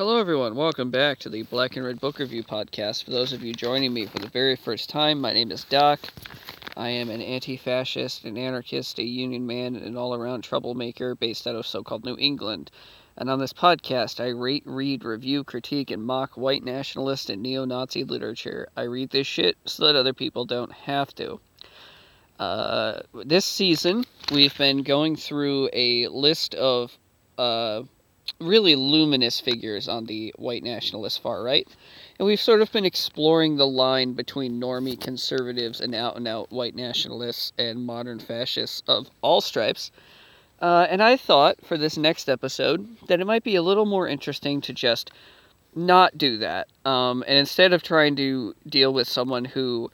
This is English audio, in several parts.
Hello, everyone. Welcome back to the Black and Red Book Review podcast. For those of you joining me for the very first time, my name is Doc. I am an anti fascist, an anarchist, a union man, and an all around troublemaker based out of so called New England. And on this podcast, I rate, read, review, critique, and mock white nationalist and neo Nazi literature. I read this shit so that other people don't have to. Uh, this season, we've been going through a list of uh, really luminous figures on the white nationalist far right. And we've sort of been exploring the line between normie conservatives and out and out white nationalists and modern fascists of all stripes. Uh, and I thought for this next episode that it might be a little more interesting to just not do that. Um, and instead of trying to deal with someone who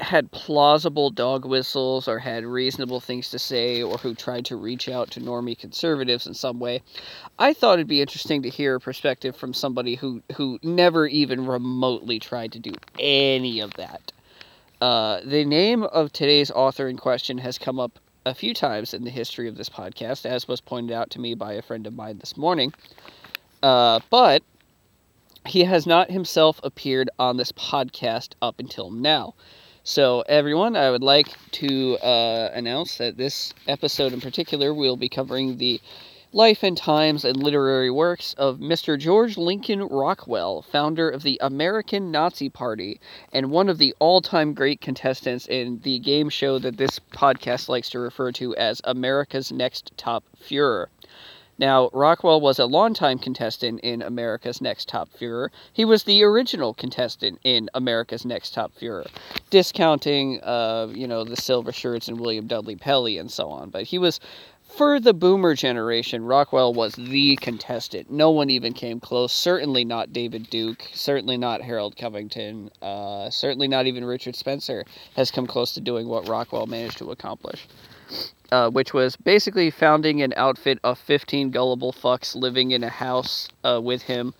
had plausible dog whistles or had reasonable things to say or who tried to reach out to normie conservatives in some way, I thought it'd be interesting to hear a perspective from somebody who, who never even remotely tried to do any of that. Uh, the name of today's author in question has come up a few times in the history of this podcast, as was pointed out to me by a friend of mine this morning. Uh, but he has not himself appeared on this podcast up until now. So, everyone, I would like to uh, announce that this episode in particular will be covering the life and times and literary works of Mr. George Lincoln Rockwell, founder of the American Nazi Party and one of the all time great contestants in the game show that this podcast likes to refer to as America's Next Top Fuhrer. Now, Rockwell was a longtime contestant in America's Next Top Fuhrer. He was the original contestant in America's Next Top Fuhrer, discounting, uh, you know, the Silver Shirts and William Dudley Pelley and so on. But he was, for the boomer generation, Rockwell was the contestant. No one even came close. Certainly not David Duke. Certainly not Harold Covington. Uh, certainly not even Richard Spencer has come close to doing what Rockwell managed to accomplish uh, which was basically founding an outfit of 15 gullible fucks living in a house uh, with him,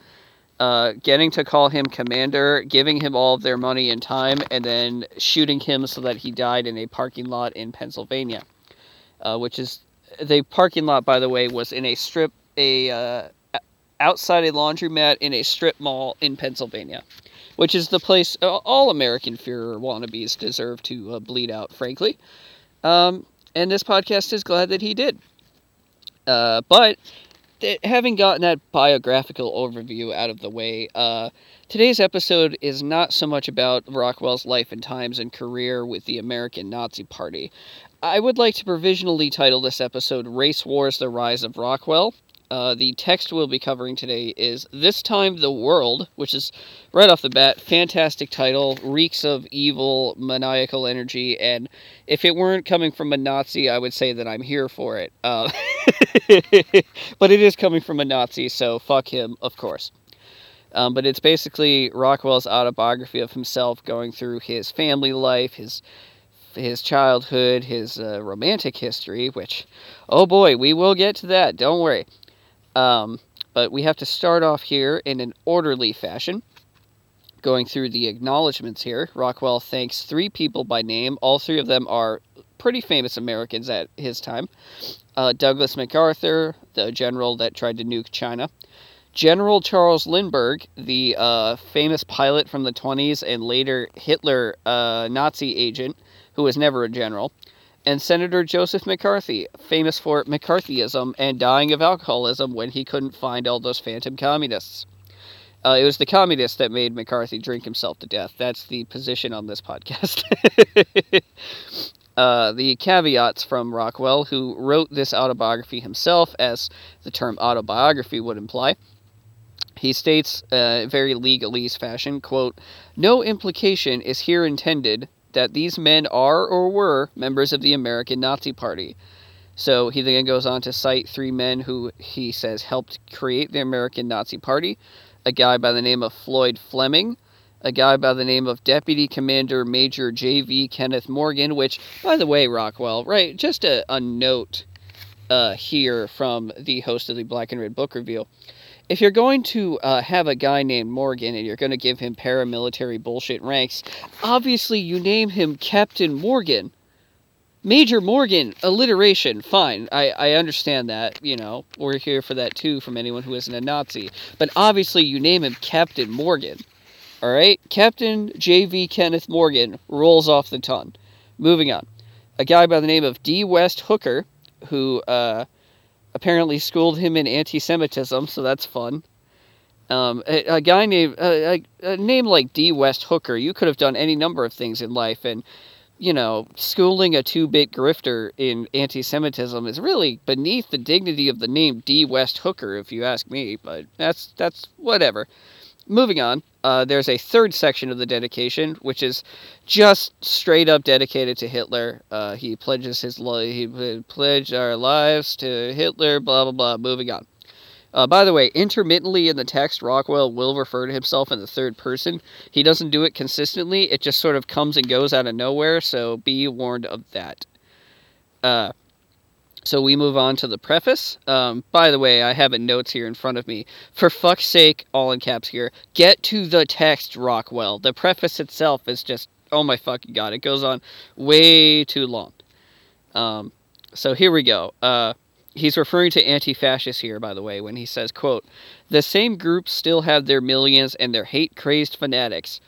uh, getting to call him commander, giving him all of their money and time, and then shooting him so that he died in a parking lot in Pennsylvania. Uh, which is the parking lot, by the way, was in a strip, a uh, outside a laundromat in a strip mall in Pennsylvania, which is the place all American Führer wannabes deserve to uh, bleed out, frankly. Um, and this podcast is glad that he did. Uh, but th- having gotten that biographical overview out of the way, uh, today's episode is not so much about Rockwell's life and times and career with the American Nazi Party. I would like to provisionally title this episode Race Wars The Rise of Rockwell, uh, the text we'll be covering today is This Time the World, which is right off the bat, fantastic title, reeks of evil, maniacal energy, and if it weren't coming from a Nazi, I would say that I'm here for it. Uh, but it is coming from a Nazi, so fuck him, of course. Um, but it's basically Rockwell's autobiography of himself going through his family life, his his childhood, his uh, romantic history, which, oh boy, we will get to that. Don't worry. Um, but we have to start off here in an orderly fashion. Going through the acknowledgments here, Rockwell thanks three people by name. All three of them are pretty famous Americans at his time uh, Douglas MacArthur, the general that tried to nuke China. General Charles Lindbergh, the uh, famous pilot from the 20s and later Hitler uh, Nazi agent, who was never a general and Senator Joseph McCarthy, famous for McCarthyism and dying of alcoholism when he couldn't find all those phantom communists. Uh, it was the communists that made McCarthy drink himself to death. That's the position on this podcast. uh, the caveats from Rockwell, who wrote this autobiography himself, as the term autobiography would imply. He states, uh, very legalese fashion, quote, No implication is here intended that these men are or were members of the American Nazi Party. So he then goes on to cite three men who he says helped create the American Nazi Party a guy by the name of Floyd Fleming, a guy by the name of Deputy Commander Major J.V. Kenneth Morgan, which, by the way, Rockwell, right, just a, a note uh, here from the host of the Black and Red Book Review if you're going to uh, have a guy named Morgan and you're going to give him paramilitary bullshit ranks, obviously you name him Captain Morgan. Major Morgan, alliteration, fine. I, I understand that, you know. We're here for that too from anyone who isn't a Nazi. But obviously, you name him Captain Morgan. Alright? Captain J.V. Kenneth Morgan rolls off the tongue. Moving on. A guy by the name of DeWest Hooker, who uh, apparently schooled him in anti Semitism, so that's fun. Um, a, a, guy named a, a, name like DeWest Hooker, you could have done any number of things in life, and you know, schooling a two-bit grifter in anti-Semitism is really beneath the dignity of the name DeWest Hooker, if you ask me. But that's that's whatever. Moving on, uh, there's a third section of the dedication, which is just straight up dedicated to Hitler. Uh, he pledges his li- he pledged our lives to Hitler. Blah blah blah. Moving on. Uh, by the way, intermittently in the text, Rockwell will refer to himself in the third person. He doesn't do it consistently, it just sort of comes and goes out of nowhere, so be warned of that. So we move on to the preface. Um, by the way, I have notes here in front of me. For fuck's sake, all in caps here, get to the text, Rockwell. The preface itself is just, oh my fucking god, it goes on way too long. Um, so here we go. Uh, he's referring to anti-fascists here by the way when he says quote the same groups still have their millions and their hate-crazed fanatics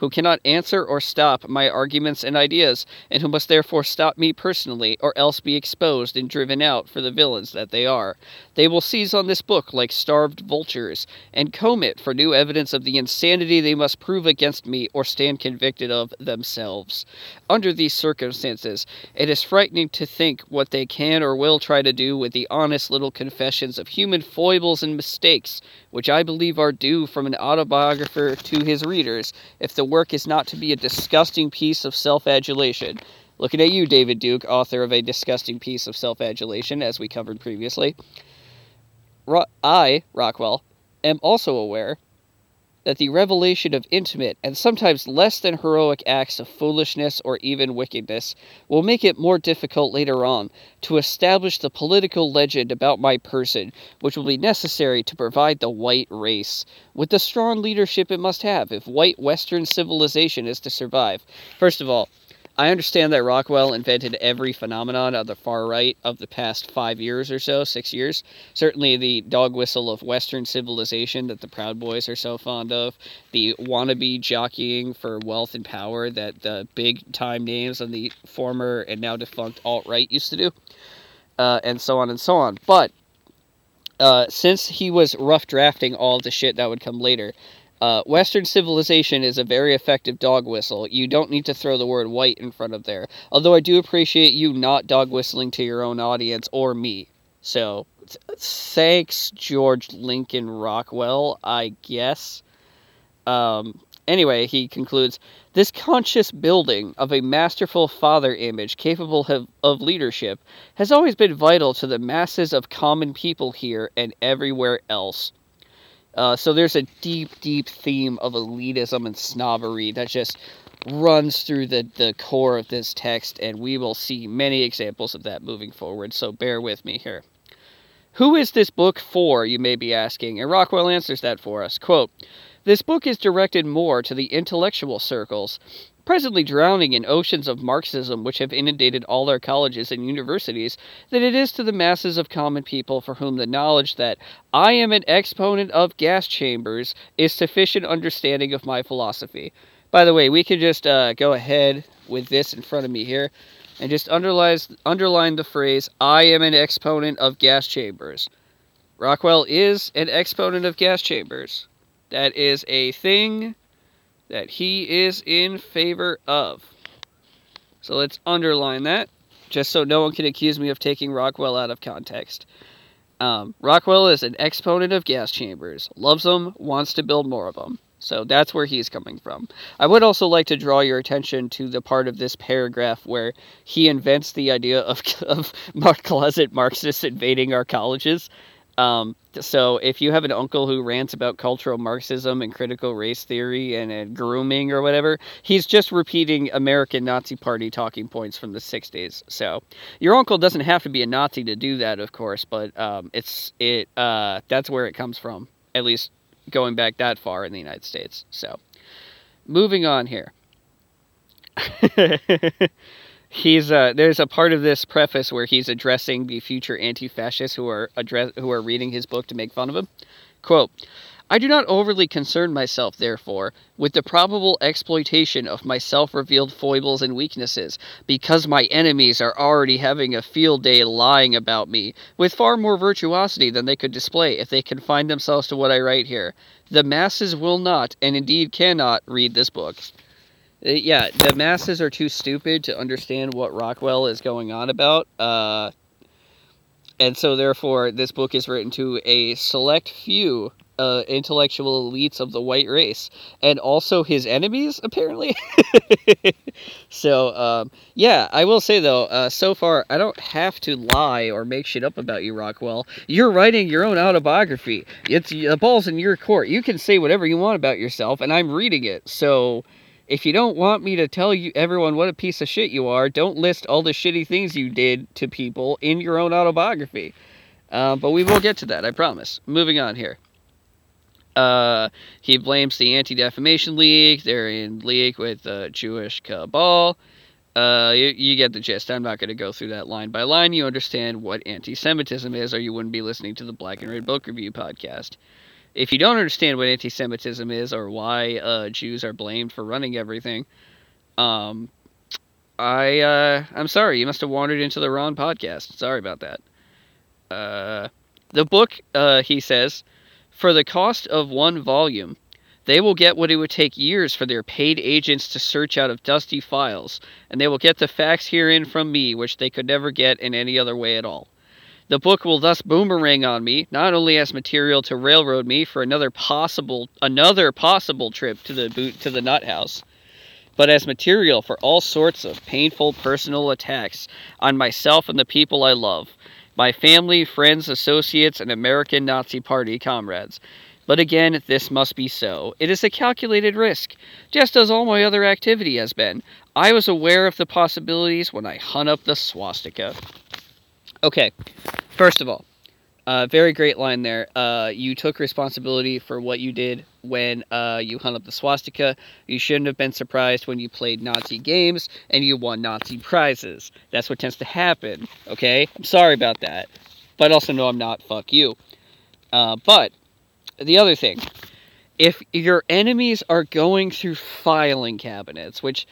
who cannot answer or stop my arguments and ideas and who must therefore stop me personally or else be exposed and driven out for the villains that they are. They will seize on this book like starved vultures and comb it for new evidence of the insanity they must prove against me or stand convicted of themselves. Under these circumstances it is frightening to think what they can or will try to do with the honest little confessions of human foibles and mistakes, which I believe are due from an autobiographer to his readers, if the work is not to be a disgusting piece of self adulation. Looking at you, David Duke, author of A Disgusting Piece of Self Adulation, as we covered previously. Ro- I, Rockwell, am also aware that the revelation of intimate and sometimes less than heroic acts of foolishness or even wickedness will make it more difficult later on to establish the political legend about my person, which will be necessary to provide the white race with the strong leadership it must have if white Western civilization is to survive. First of all, I understand that Rockwell invented every phenomenon of the far right of the past five years or so, six years. Certainly the dog whistle of Western civilization that the Proud Boys are so fond of, the wannabe jockeying for wealth and power that the big time names on the former and now defunct alt right used to do, uh, and so on and so on. But uh, since he was rough drafting all the shit that would come later, uh, Western civilization is a very effective dog whistle. You don't need to throw the word white in front of there. Although I do appreciate you not dog whistling to your own audience or me. So, th- thanks, George Lincoln Rockwell, I guess. Um, anyway, he concludes This conscious building of a masterful father image capable of, of leadership has always been vital to the masses of common people here and everywhere else. Uh, so there's a deep, deep theme of elitism and snobbery that just runs through the, the core of this text, and we will see many examples of that moving forward, so bear with me here. Who is this book for, you may be asking, and Rockwell answers that for us. Quote, this book is directed more to the intellectual circles, presently drowning in oceans of Marxism which have inundated all our colleges and universities, than it is to the masses of common people for whom the knowledge that I am an exponent of gas chambers is sufficient understanding of my philosophy. By the way, we could just uh, go ahead with this in front of me here and just underline, underline the phrase, I am an exponent of gas chambers. Rockwell is an exponent of gas chambers. That is a thing that he is in favor of. So let's underline that, just so no one can accuse me of taking Rockwell out of context. Um, Rockwell is an exponent of gas chambers, loves them, wants to build more of them. So that's where he's coming from. I would also like to draw your attention to the part of this paragraph where he invents the idea of, of closet Marxists invading our colleges. Um, so if you have an uncle who rants about cultural Marxism and critical race theory and, and, grooming or whatever, he's just repeating American Nazi Party talking points from the 60s. So your uncle doesn't have to be a Nazi to do that, of course, but um, it's it uh, that's where it comes from, at least going back that far in the United States. So moving on here. he's uh, there's a part of this preface where he's addressing the future anti-fascists who are address who are reading his book to make fun of him. Quote. I do not overly concern myself, therefore, with the probable exploitation of my self revealed foibles and weaknesses, because my enemies are already having a field day lying about me, with far more virtuosity than they could display if they confined themselves to what I write here. The masses will not, and indeed cannot, read this book. Uh, yeah, the masses are too stupid to understand what Rockwell is going on about. Uh, and so, therefore, this book is written to a select few uh, intellectual elites of the white race and also his enemies apparently. So um, yeah i will say though uh, so far i don't have to lie or make shit up about you rockwell. You're writing your own autobiography. It's the ball's in your court. You can say whatever you want about yourself and i'm reading it. So if you don't want me to tell you everyone what a piece of shit you are don't list all the shitty things you did to people in your own autobiography uh, but we will get to that i promise moving on here uh, he blames the Anti Defamation League. They're in league with the Jewish cabal. Uh, you, you, get the gist. I'm not going to go through that line by line. You understand what anti Semitism is, or you wouldn't be listening to the Black and Red Book Review podcast. If you don't understand what anti Semitism is or why uh, Jews are blamed for running everything, um, I, uh, I'm sorry. You must have wandered into the wrong podcast. Sorry about that. Uh, the book, uh, he says, for the cost of one volume, they will get what it would take years for their paid agents to search out of dusty files, and they will get the facts herein from me which they could never get in any other way at all. The book will thus boomerang on me, not only as material to railroad me for another possible another possible trip to the boot to the nut house, but as material for all sorts of painful personal attacks on myself and the people I love, my family, friends, associates, and American Nazi Party comrades. But again, this must be so. It is a calculated risk, just as all my other activity has been. I was aware of the possibilities when I hung up the swastika. Okay, first of all, uh, very great line there. Uh, you took responsibility for what you did when uh, you hung up the swastika. You shouldn't have been surprised when you played Nazi games and you won Nazi prizes. That's what tends to happen, okay? I'm sorry about that. But also no, I'm not, fuck you. Uh, but, the other thing, if your enemies are going through filing cabinets, which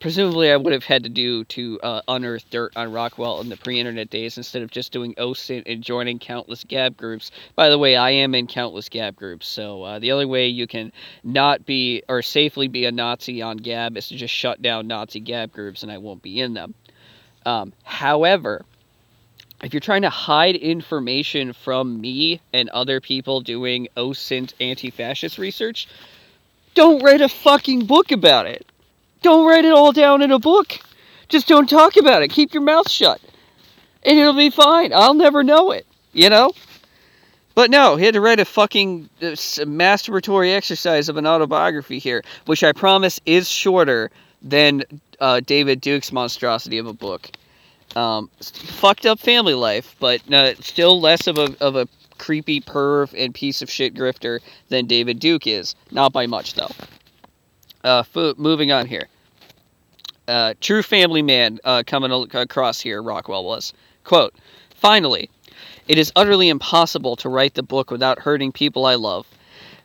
presumably I would have had to do to uh, unearth dirt on Rockwell in the pre-internet days instead of just doing OSINT and joining countless Gab groups. By the way, I am in countless Gab groups, so uh, the only way you can not be or safely be a Nazi on Gab is to just shut down Nazi Gab groups, and I won't be in them. Um, however, if you're trying to hide information from me and other people doing OSINT anti-fascist research, don't write a fucking book about it. Don't write it all down in a book. Just don't talk about it. Keep your mouth shut. And it'll be fine. I'll never know it, you know? But no, he had to write a fucking masturbatory exercise of an autobiography here, which I promise is shorter than uh, David Duke's monstrosity of a book. Um, fucked up family life, but uh, still less of a, of a creepy perv and piece of shit grifter than David Duke is. Not by much, though. Uh, moving on here. Uh, true family man uh, coming across here, Rockwell was. Quote, Finally, it is utterly impossible to write the book without hurting people I love.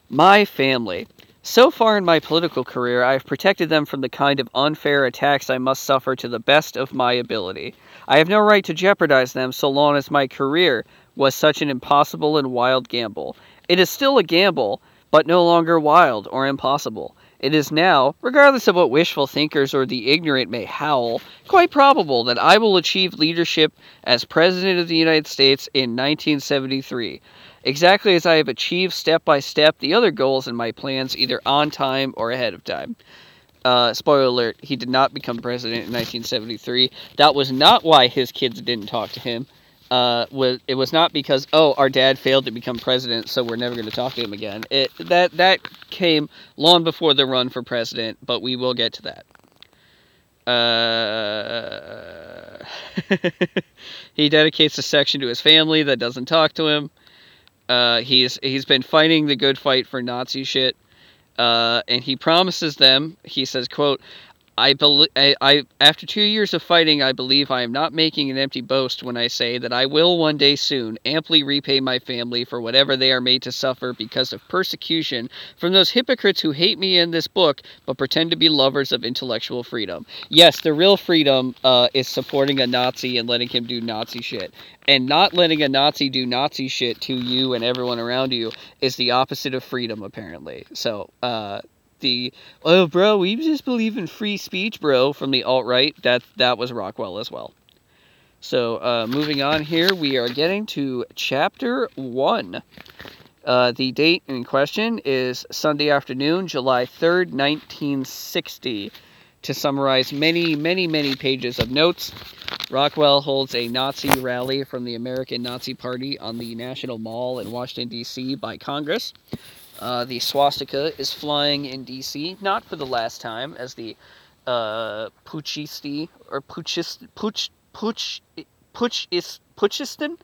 My family. So far in my political career, I have protected them from the kind of unfair attacks I must suffer to the best of my ability. I have no right to jeopardize them so long as my career was such an impossible and wild gamble. It is still a gamble, but no longer wild or impossible. It is now, regardless of what wishful thinkers or the ignorant may howl, quite probable that I will achieve leadership as President of the United States in 1973, exactly as I have achieved step by step the other goals in my plans either on time or ahead of time. Uh, spoiler alert, he did not become president in 1973. That was not why his kids didn't talk to him uh, was it was not because oh our dad failed to become president, so we're never going to talk to him again. It that that came long before the run for president, but we will get to that. Uh, he dedicates a section to his family that doesn't talk to him. Uh, he's he's been fighting the good fight for Nazi shit, uh, and he promises them. He says, "quote I believe I, I after two years of fighting, I believe I am not making an empty boast when I say that I will one day soon amply repay my family for whatever they are made to suffer because of persecution from those hypocrites who hate me in this book but pretend to be lovers of intellectual freedom. Yes, the real freedom uh, is supporting a Nazi and letting him do Nazi shit, and not letting a Nazi do Nazi shit to you and everyone around you is the opposite of freedom, apparently. So. Uh, oh bro we just believe in free speech bro from the alt right that that was Rockwell as well. So uh, moving on here, we are getting to chapter one. Uh, the date in question is Sunday afternoon, July 3rd, 1960. To summarize many, many, many pages of notes, Rockwell holds a Nazi rally from the American Nazi Party on the National Mall in Washington, D.C. by Congress. Uh, the swastika is flying in D.C., not for the last time, as the uh, Puchisti, or Puchist, Puch, Puch, Puch is Puchistan?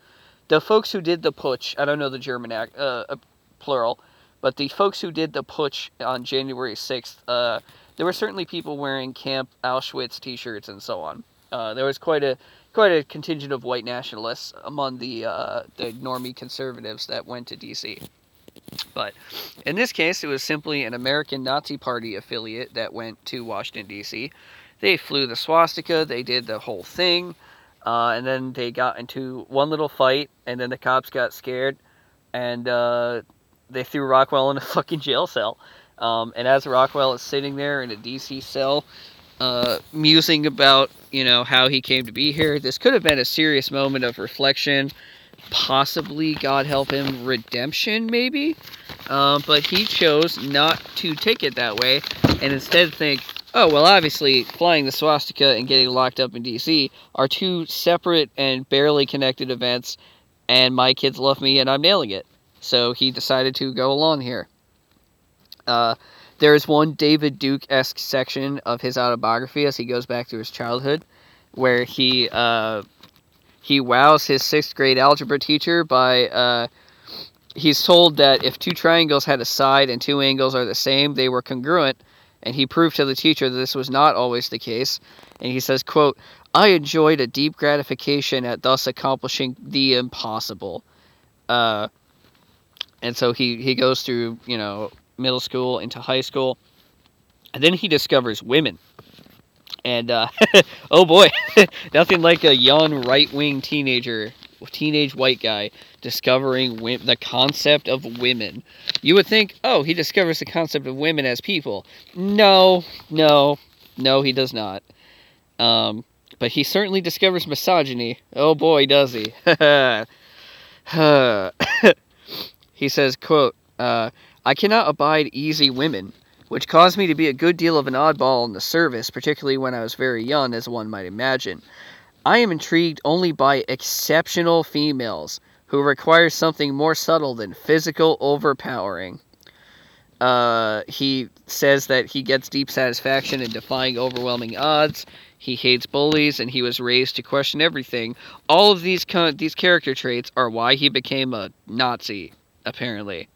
The folks who did the Putsch, I don't know the German act, uh, uh, plural, but the folks who did the Putsch on January 6th, uh, there were certainly people wearing Camp Auschwitz t-shirts and so on. Uh, there was quite a quite a contingent of white nationalists among the uh, the normie conservatives that went to D.C. But in this case, it was simply an American Nazi Party affiliate that went to Washington, D.C. They flew the swastika, they did the whole thing, uh, and then they got into one little fight, and then the cops got scared, and uh, they threw Rockwell in a fucking jail cell. Um, and as Rockwell is sitting there in a DC cell, uh, musing about you know how he came to be here, this could have been a serious moment of reflection possibly, God help him, redemption, maybe. Um, but he chose not to take it that way and instead think, oh, well, obviously, flying the swastika and getting locked up in D.C. are two separate and barely connected events, and my kids love me and I'm nailing it. So he decided to go along here. Uh, there is one David Duke esque section of his autobiography as he goes back to his childhood where he uh, he wows his sixth grade algebra teacher by uh, he's told that if two triangles had a side and two angles are the same, they were congruent, and he proved to the teacher that this was not always the case. And he says, quote, I enjoyed a deep gratification at thus accomplishing the impossible. Uh, and so he, he goes through, you know, middle school into high school. And then he discovers women. And uh, oh boy, nothing like a young right wing teenager, teenage white guy discovering the concept of women. You would think, oh, he discovers the concept of women as people. No, no, no, he does not. Um, but he certainly discovers misogyny. Oh boy, does he. he says, quote, uh, I cannot abide easy women which caused me to be a good deal of an oddball in the service, particularly when I was very young, as one might imagine. I am intrigued only by exceptional females who require something more subtle than physical overpowering. Uh, he says that he gets deep satisfaction in defying overwhelming odds. He hates bullies, and he was raised to question everything. All of these these character traits are why he became a Nazi, apparently.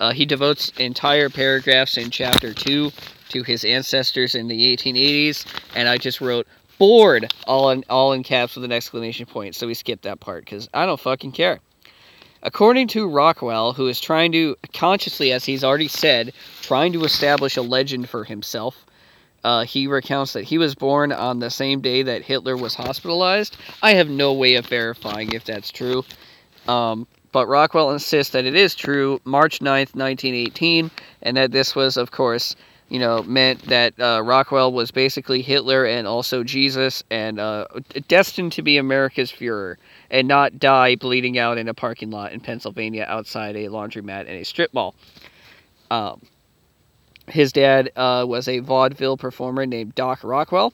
Uh, he devotes entire paragraphs in chapter 2 to his ancestors in the 1880s, and I just wrote bored all in, all in caps with an exclamation point, so we skipped that part because I don't fucking care. According to Rockwell, who is trying to, consciously, as he's already said, trying to establish a legend for himself, uh, he recounts that he was born on the same day that Hitler was hospitalized. I have no way of verifying if that's true. Um, but Rockwell insists that it is true, March 9th, 1918, and that this was, of course, you know, meant that uh, Rockwell was basically Hitler and also Jesus and uh, destined to be America's Fuhrer and not die bleeding out in a parking lot in Pennsylvania outside a laundromat and a strip mall. Um, his dad uh, was a vaudeville performer named Doc Rockwell,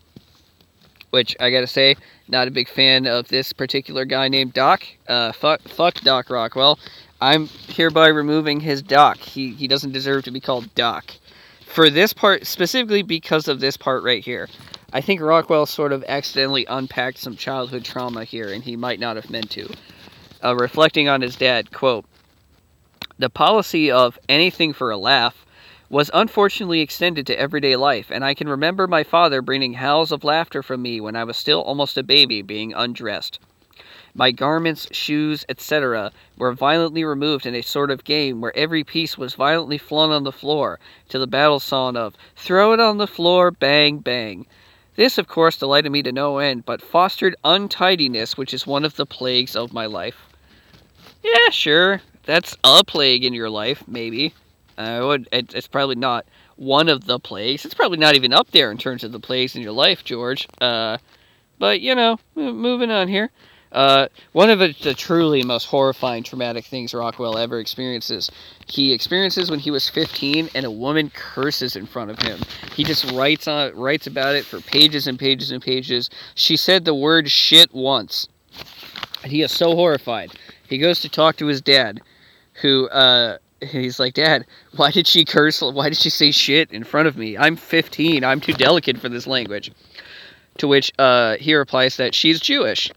which I gotta say, not a big fan of this particular guy named Doc. Uh, fuck, fuck Doc Rockwell. I'm hereby removing his Doc. He he doesn't deserve to be called Doc. For this part, specifically because of this part right here, I think Rockwell sort of accidentally unpacked some childhood trauma here, and he might not have meant to. Uh, reflecting on his dad, quote, "The policy of anything for a laugh was unfortunately extended to everyday life, and I can remember my father bringing howls of laughter from me when I was still almost a baby being undressed. My garments, shoes, etc., were violently removed in a sort of game where every piece was violently flung on the floor to the battle song of Throw it on the floor, bang, bang. This, of course, delighted me to no end, but fostered untidiness, which is one of the plagues of my life. Yeah, sure. That's a plague in your life, maybe. Would. It, it's probably not one of the plagues. It's probably not even up there in terms of the plagues in your life, George. Uh, but you know, moving on here. Uh, one of the, the, truly most horrifying traumatic things Rockwell ever experiences, he experiences when he was 15, and a woman curses in front of him. He just writes on writes about it for pages and pages and pages. She said the word shit once, and he is so horrified. He goes to talk to his dad, who uh, he's like, Dad, why did she curse? Why did she say shit in front of me? I'm 15. I'm too delicate for this language. To which uh, he replies that she's Jewish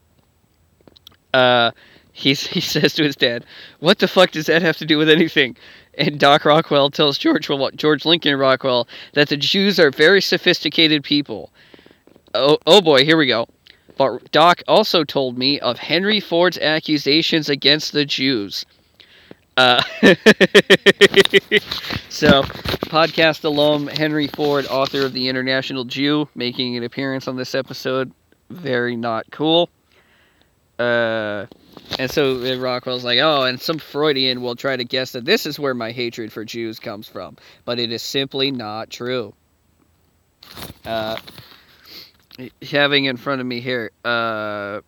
uh, he says to his dad, "What the fuck does that have to do with anything?" And Doc Rockwell tells George, George Lincoln Rockwell, that the Jews are very sophisticated people. Oh, oh boy, here we go. But Doc also told me of Henry Ford's accusations against the Jews. Uh, so, podcast alum Henry Ford, author of The International Jew, making an appearance on this episode. Very not cool. Uh, and so Rockwell's like, oh, and some Freudian will try to guess that this is where my hatred for Jews comes from, but it is simply not true. Uh, having in front of me here, uh,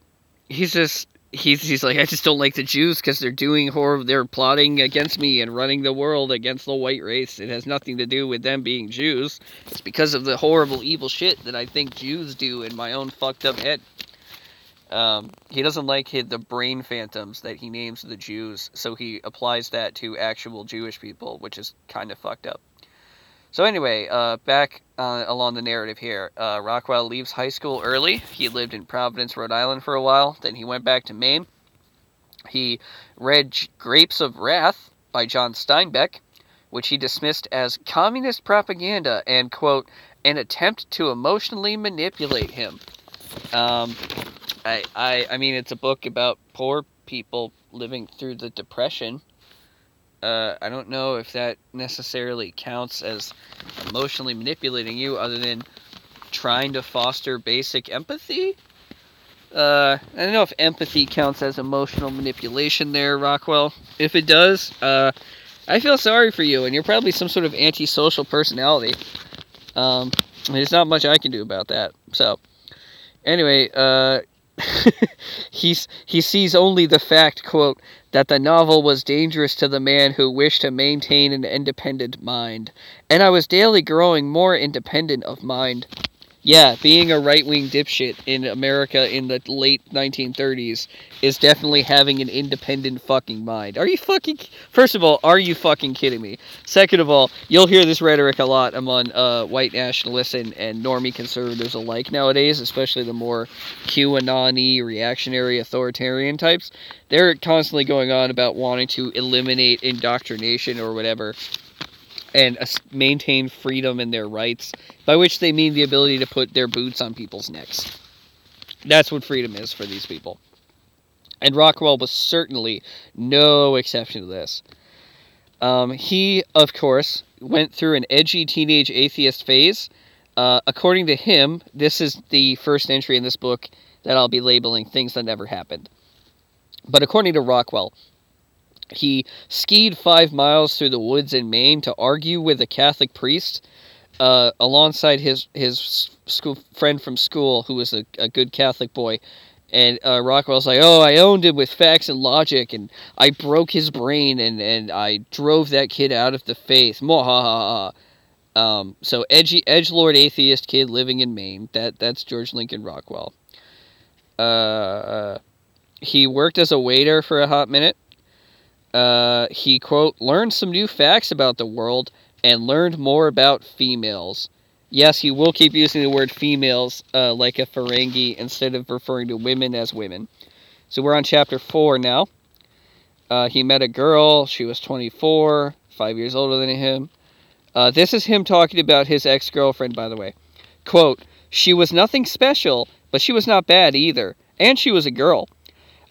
he's just he's he's like, I just don't like the Jews because they're doing horror, they're plotting against me and running the world against the white race. It has nothing to do with them being Jews. It's because of the horrible, evil shit that I think Jews do in my own fucked up head. Um, he doesn't like his, the brain phantoms that he names the Jews, so he applies that to actual Jewish people, which is kind of fucked up. So anyway, uh, back uh, along the narrative here, uh, Rockwell leaves high school early. He lived in Providence, Rhode Island for a while. Then he went back to Maine. He read Grapes of Wrath by John Steinbeck, which he dismissed as communist propaganda and quote an attempt to emotionally manipulate him. Um, I, I, I mean, it's a book about poor people living through the depression. Uh, I don't know if that necessarily counts as emotionally manipulating you, other than trying to foster basic empathy. Uh, I don't know if empathy counts as emotional manipulation there, Rockwell. If it does, uh, I feel sorry for you, and you're probably some sort of antisocial personality. Um, there's not much I can do about that. So, anyway, uh, He's, he sees only the fact, quote, that the novel was dangerous to the man who wished to maintain an independent mind, and I was daily growing more independent of mind. Yeah, being a right wing dipshit in America in the late 1930s is definitely having an independent fucking mind. Are you fucking. First of all, are you fucking kidding me? Second of all, you'll hear this rhetoric a lot among uh, white nationalists and, and normie conservatives alike nowadays, especially the more QAnon reactionary authoritarian types. They're constantly going on about wanting to eliminate indoctrination or whatever and maintain freedom and their rights, by which they mean the ability to put their boots on people's necks. That's what freedom is for these people. And Rockwell was certainly no exception to this. Um, he, of course, went through an edgy teenage atheist phase. Uh, according to him, this is the first entry in this book that I'll be labeling things that never happened. But according to Rockwell, he skied five miles through the woods in Maine to argue with a Catholic priest uh, alongside his his school friend from school, who was a, a good Catholic boy. And uh, Rockwell's like, "Oh, I owned him with facts and logic, and I broke his brain, and, and I drove that kid out of the faith." Mwahaha. Um, so edgy edge lord atheist kid living in Maine. That that's George Lincoln Rockwell. Uh, he worked as a waiter for a hot minute uh, he, quote, learned some new facts about the world and learned more about females. Yes, he will keep using the word females uh, like a Ferengi instead of referring to women as women. So we're on chapter 4 now. Uh, he met a girl. She was 24, five years older than him. Uh, this is him talking about his ex girlfriend, by the way. Quote, She was nothing special, but she was not bad either, and she was a girl.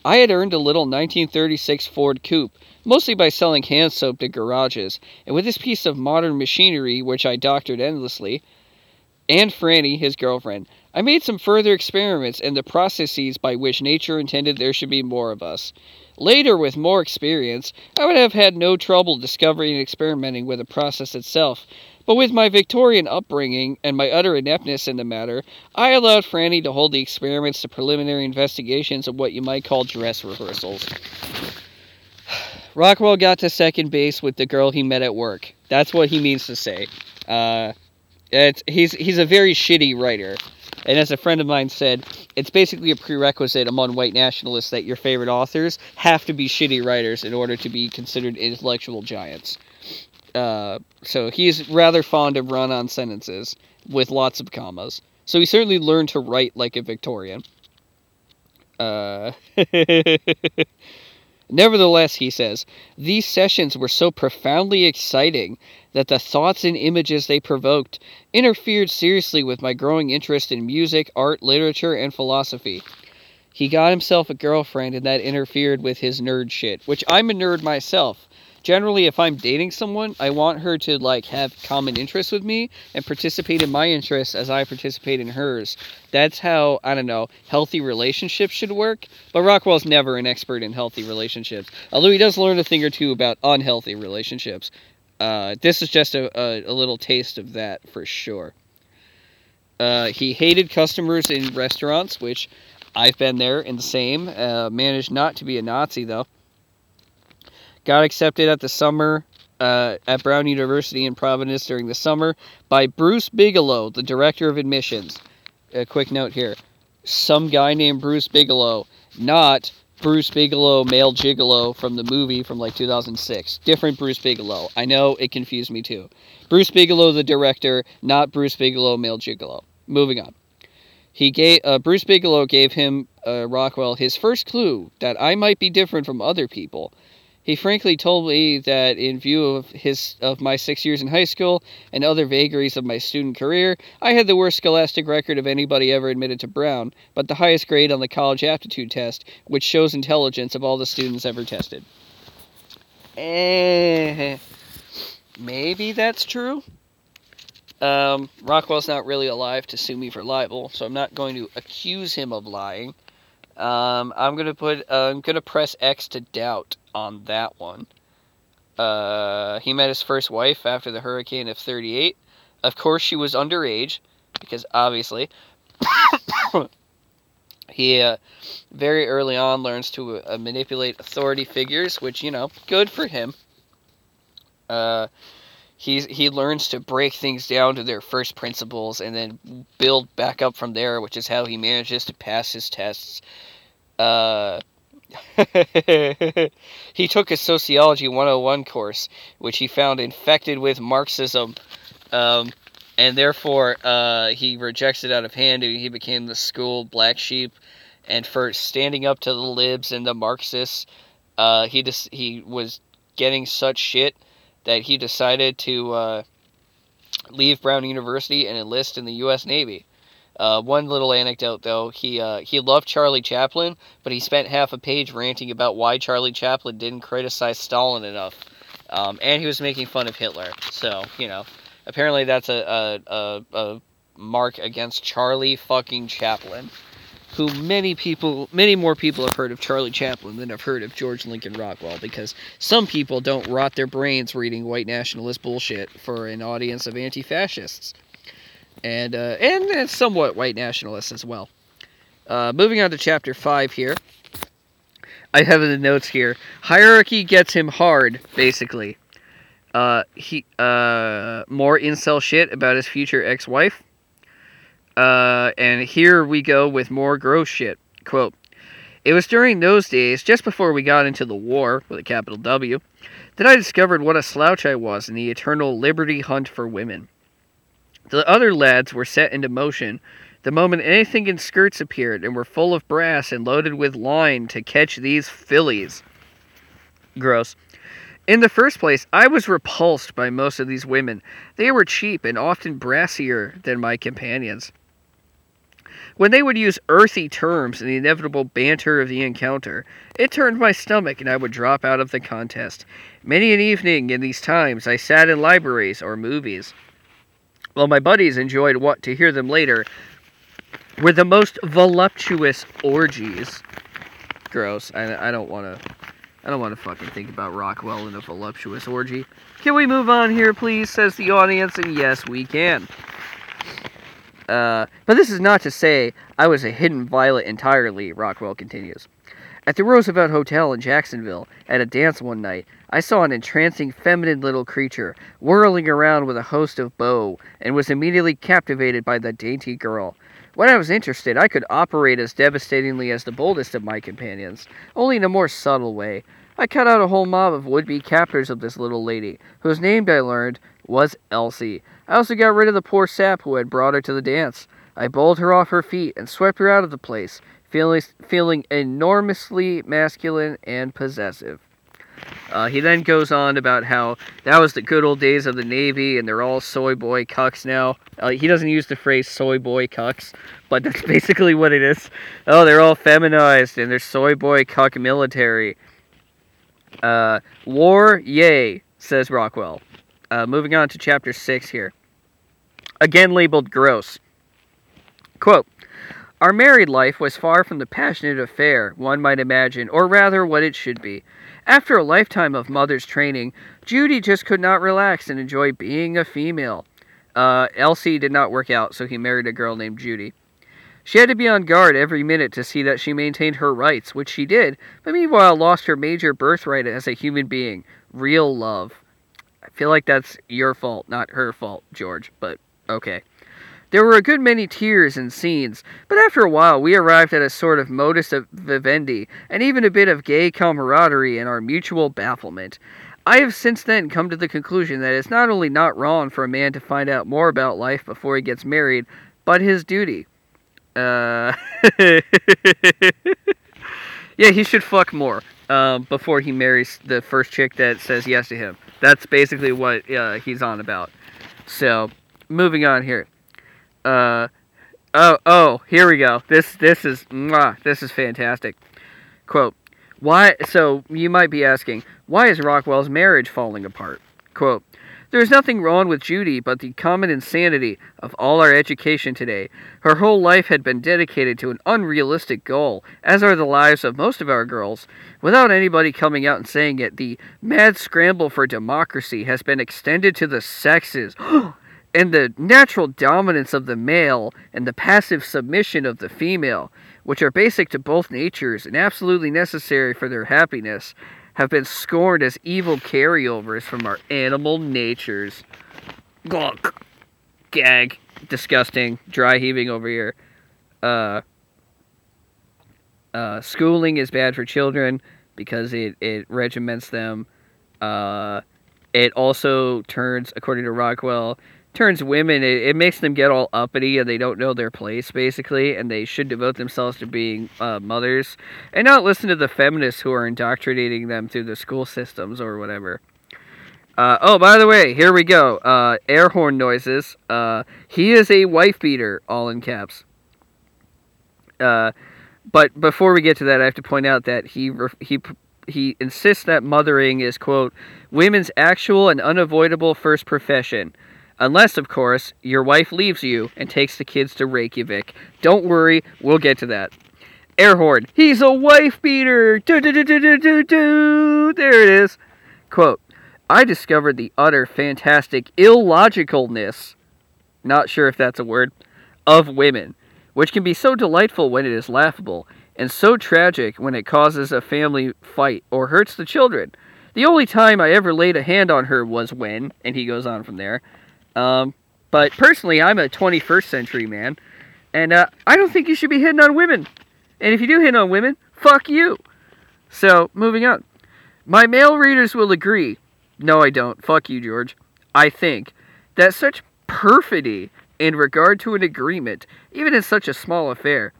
I had earned a little 1936 Ford coupe, mostly by selling hand soap to garages, and with this piece of modern machinery, which I doctored endlessly, and Franny, his girlfriend, I made some further experiments in the processes by which nature intended there should be more of us. Later, with more experience, I would have had no trouble discovering and experimenting with the process itself. But with my Victorian upbringing and my utter ineptness in the matter, I allowed Franny to hold the experiments to preliminary investigations of what you might call dress rehearsals. Rockwell got to second base with the girl he met at work. That's what he means to say. Uh, it's, he's he's a very shitty writer. And as a friend of mine said, it's basically a prerequisite among white nationalists that your favorite authors have to be shitty writers in order to be considered intellectual giants. Uh, so he's rather fond of run on sentences with lots of commas. So he certainly learned to write like a Victorian. Uh, Nevertheless, he says, these sessions were so profoundly exciting that the thoughts and images they provoked interfered seriously with my growing interest in music, art, literature, and philosophy. He got himself a girlfriend, and that interfered with his nerd shit, which I'm a nerd myself generally if i'm dating someone i want her to like have common interests with me and participate in my interests as i participate in hers. That's how i don't know healthy relationships should work but rockwell's never an expert in healthy relationships. Although he does learn a thing or two about unhealthy relationships. Uh, this is just a, a, a, little taste of that for sure. Uh, he hated customers in restaurants which i've been there in the same. Uh, managed not to be a nazi though got accepted at the summer uh, at Brown University in Providence during the summer by Bruce Bigelow, the director of admissions. A quick note here: some guy named Bruce Bigelow, not Bruce Bigelow, male gigolo from the movie from like 2006. Different Bruce Bigelow. I know it confused me too. Bruce Bigelow, the director, not Bruce Bigelow, male gigolo. Moving on. He gave uh, Bruce Bigelow gave him uh, Rockwell his first clue that I might be different from other people. He frankly told me that in view of his of my 6 years in high school and other vagaries of my student career, I had the worst scholastic record of anybody ever admitted to Brown, but the highest grade on the college aptitude test, which shows intelligence of all the students ever tested. Eh, maybe that's true. Um, Rockwell's not really alive to sue me for libel, so I'm not going to accuse him of lying. Um, I'm gonna put. Uh, I'm gonna press X to doubt on that one. Uh, he met his first wife after the hurricane of 38. Of course, she was underage, because obviously. he uh, very early on learns to uh, manipulate authority figures, which, you know, good for him. Uh, he's, he learns to break things down to their first principles and then build back up from there, which is how he manages to pass his tests. Uh, he took a Sociology 101 course, which he found infected with Marxism, um, and therefore uh, he rejects it out of hand, and he became the school black sheep. And for standing up to the libs and the Marxists, uh, he just he was getting such shit that he decided to uh, leave Brown University and enlist in the U.S. Navy. Uh, one little anecdote, though, he uh, he loved Charlie Chaplin, but he spent half a page ranting about why Charlie Chaplin didn't criticize Stalin enough, um, and he was making fun of Hitler. So you know, apparently that's a a, a, a mark against Charlie fucking Chaplin, who many people, many more people have heard of Charlie Chaplin than have heard of George Lincoln Rockwell, because some people don't rot their brains reading white nationalist bullshit for an audience of anti-fascists and uh, and somewhat white nationalists as well. Uh, moving on to chapter five here. I have the notes here. Hierarchy gets him hard, basically. Uh, he uh, more incel shit about his future ex-wife. Uh, and here we go with more gross shit. Quote: It was during those days, just before we got into the war with a capital W, that I discovered what a slouch I was in the eternal liberty hunt for women. The other lads were set into motion the moment anything in skirts appeared and were full of brass and loaded with line to catch these fillies. Gross. In the first place, I was repulsed by most of these women. They were cheap and often brassier than my companions. When they would use earthy terms in the inevitable banter of the encounter, it turned my stomach and I would drop out of the contest. Many an evening in these times I sat in libraries or movies. While my buddies enjoyed what, to hear them later, were the most voluptuous orgies. Gross. I, I don't want to. I don't want to fucking think about Rockwell in a voluptuous orgy. Can we move on here, please? Says the audience, and yes, we can. Uh, but this is not to say I was a hidden violet entirely, Rockwell continues. At the Roosevelt Hotel in Jacksonville, at a dance one night, I saw an entrancing feminine little creature whirling around with a host of beaux, and was immediately captivated by the dainty girl. When I was interested, I could operate as devastatingly as the boldest of my companions, only in a more subtle way. I cut out a whole mob of would be captors of this little lady, whose name, I learned, was Elsie. I also got rid of the poor sap who had brought her to the dance. I bowled her off her feet and swept her out of the place, feeling, feeling enormously masculine and possessive. Uh, he then goes on about how that was the good old days of the Navy and they're all soy boy cucks now. Uh, he doesn't use the phrase soy boy cucks, but that's basically what it is. Oh, they're all feminized and they're soy boy cuck military. Uh, war, yay, says Rockwell. Uh, moving on to chapter 6 here. Again labeled gross. Quote Our married life was far from the passionate affair one might imagine, or rather what it should be. After a lifetime of mother's training, Judy just could not relax and enjoy being a female. Uh, Elsie did not work out, so he married a girl named Judy. She had to be on guard every minute to see that she maintained her rights, which she did, but meanwhile lost her major birthright as a human being real love. I feel like that's your fault, not her fault, George, but okay. There were a good many tears and scenes, but after a while we arrived at a sort of modus vivendi, and even a bit of gay camaraderie in our mutual bafflement. I have since then come to the conclusion that it's not only not wrong for a man to find out more about life before he gets married, but his duty. Uh, yeah, he should fuck more um, before he marries the first chick that says yes to him. That's basically what uh, he's on about. So, moving on here. Uh, oh, oh, here we go. This, this is, mwah, this is fantastic. Quote, why, so you might be asking, why is Rockwell's marriage falling apart? Quote, there is nothing wrong with Judy but the common insanity of all our education today. Her whole life had been dedicated to an unrealistic goal, as are the lives of most of our girls. Without anybody coming out and saying it, the mad scramble for democracy has been extended to the sexes. and the natural dominance of the male and the passive submission of the female, which are basic to both natures and absolutely necessary for their happiness, have been scorned as evil carryovers from our animal natures. Glunk. Gag. Disgusting. Dry heaving over here. Uh, uh, schooling is bad for children because it, it regiments them. Uh, it also turns, according to Rockwell, turns women it, it, makes them get all uppity and they don't know their place basically and they should devote themselves to being uh, mothers and not listen to the feminists who are indoctrinating them through the school systems or whatever. Uh, oh by the way here we go. Uh, air horn noises. Uh, he is a wife beater all in caps. Uh, but before we get to that i have to point out that he he he insists that mothering is quote women's actual and unavoidable first profession Unless, of course, your wife leaves you and takes the kids to Reykjavik. Don't worry, we'll get to that. Airhorn, he's a wife beater! Do, do, do, do, do, do. There it is. Quote, I discovered the utter fantastic illogicalness, not sure if that's a word, of women, which can be so delightful when it is laughable, and so tragic when it causes a family fight or hurts the children. The only time I ever laid a hand on her was when, and he goes on from there, um, but personally, I'm a 21st century man, and uh, I don't think you should be hitting on women. And if you do hit on women, fuck you. So, moving on. My male readers will agree. No, I don't. Fuck you, George. I think that such perfidy in regard to an agreement, even in such a small affair,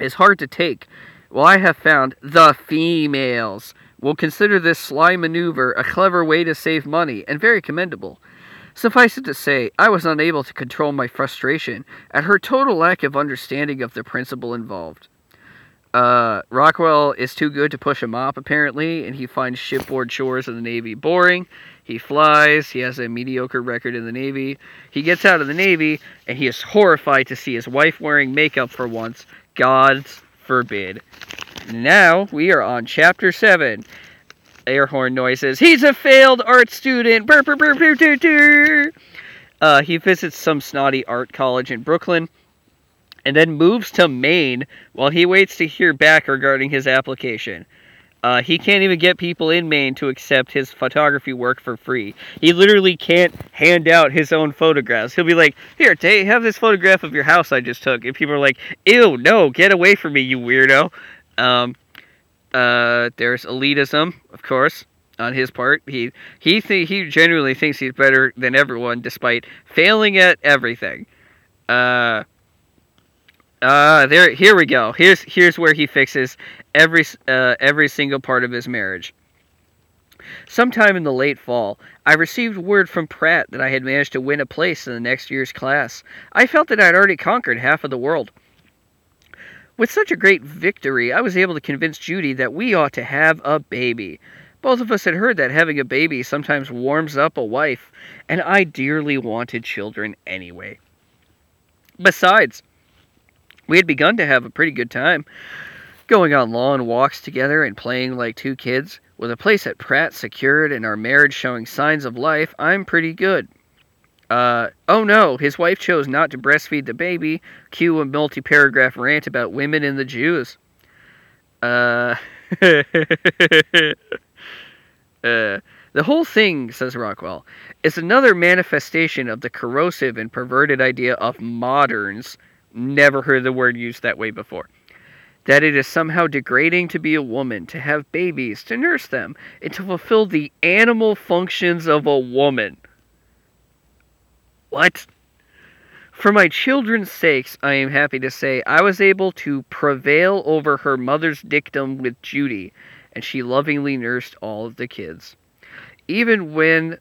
is hard to take. Well, I have found the females will consider this sly maneuver a clever way to save money and very commendable. Suffice it to say, I was unable to control my frustration at her total lack of understanding of the principle involved. Uh, Rockwell is too good to push a mop, apparently, and he finds shipboard chores in the Navy boring. He flies, he has a mediocre record in the Navy. He gets out of the Navy, and he is horrified to see his wife wearing makeup for once. God forbid. Now we are on chapter 7. Air horn noises. He's a failed art student. Burr, burr, burr. Uh, he visits some snotty art college in Brooklyn and then moves to Maine while he waits to hear back regarding his application. Uh, he can't even get people in Maine to accept his photography work for free. He literally can't hand out his own photographs. He'll be like, "Here, Tate, have this photograph of your house I just took," and people are like, "Ew, no, get away from me, you weirdo." Um, uh, there's elitism, of course, on his part. He he th- he genuinely thinks he's better than everyone, despite failing at everything. Uh, uh, there. Here we go. Here's here's where he fixes every uh, every single part of his marriage. Sometime in the late fall, I received word from Pratt that I had managed to win a place in the next year's class. I felt that I had already conquered half of the world. With such a great victory, I was able to convince Judy that we ought to have a baby. Both of us had heard that having a baby sometimes warms up a wife, and I dearly wanted children anyway. Besides, we had begun to have a pretty good time, going on long walks together and playing like two kids. With a place at Pratt secured and our marriage showing signs of life, I'm pretty good. Uh, oh no, his wife chose not to breastfeed the baby. Cue a multi paragraph rant about women and the Jews. Uh, uh, the whole thing, says Rockwell, is another manifestation of the corrosive and perverted idea of moderns Never heard the word used that way before. That it is somehow degrading to be a woman, to have babies, to nurse them, and to fulfill the animal functions of a woman. What? For my children's sakes, I am happy to say I was able to prevail over her mother's dictum with Judy, and she lovingly nursed all of the kids. Even when,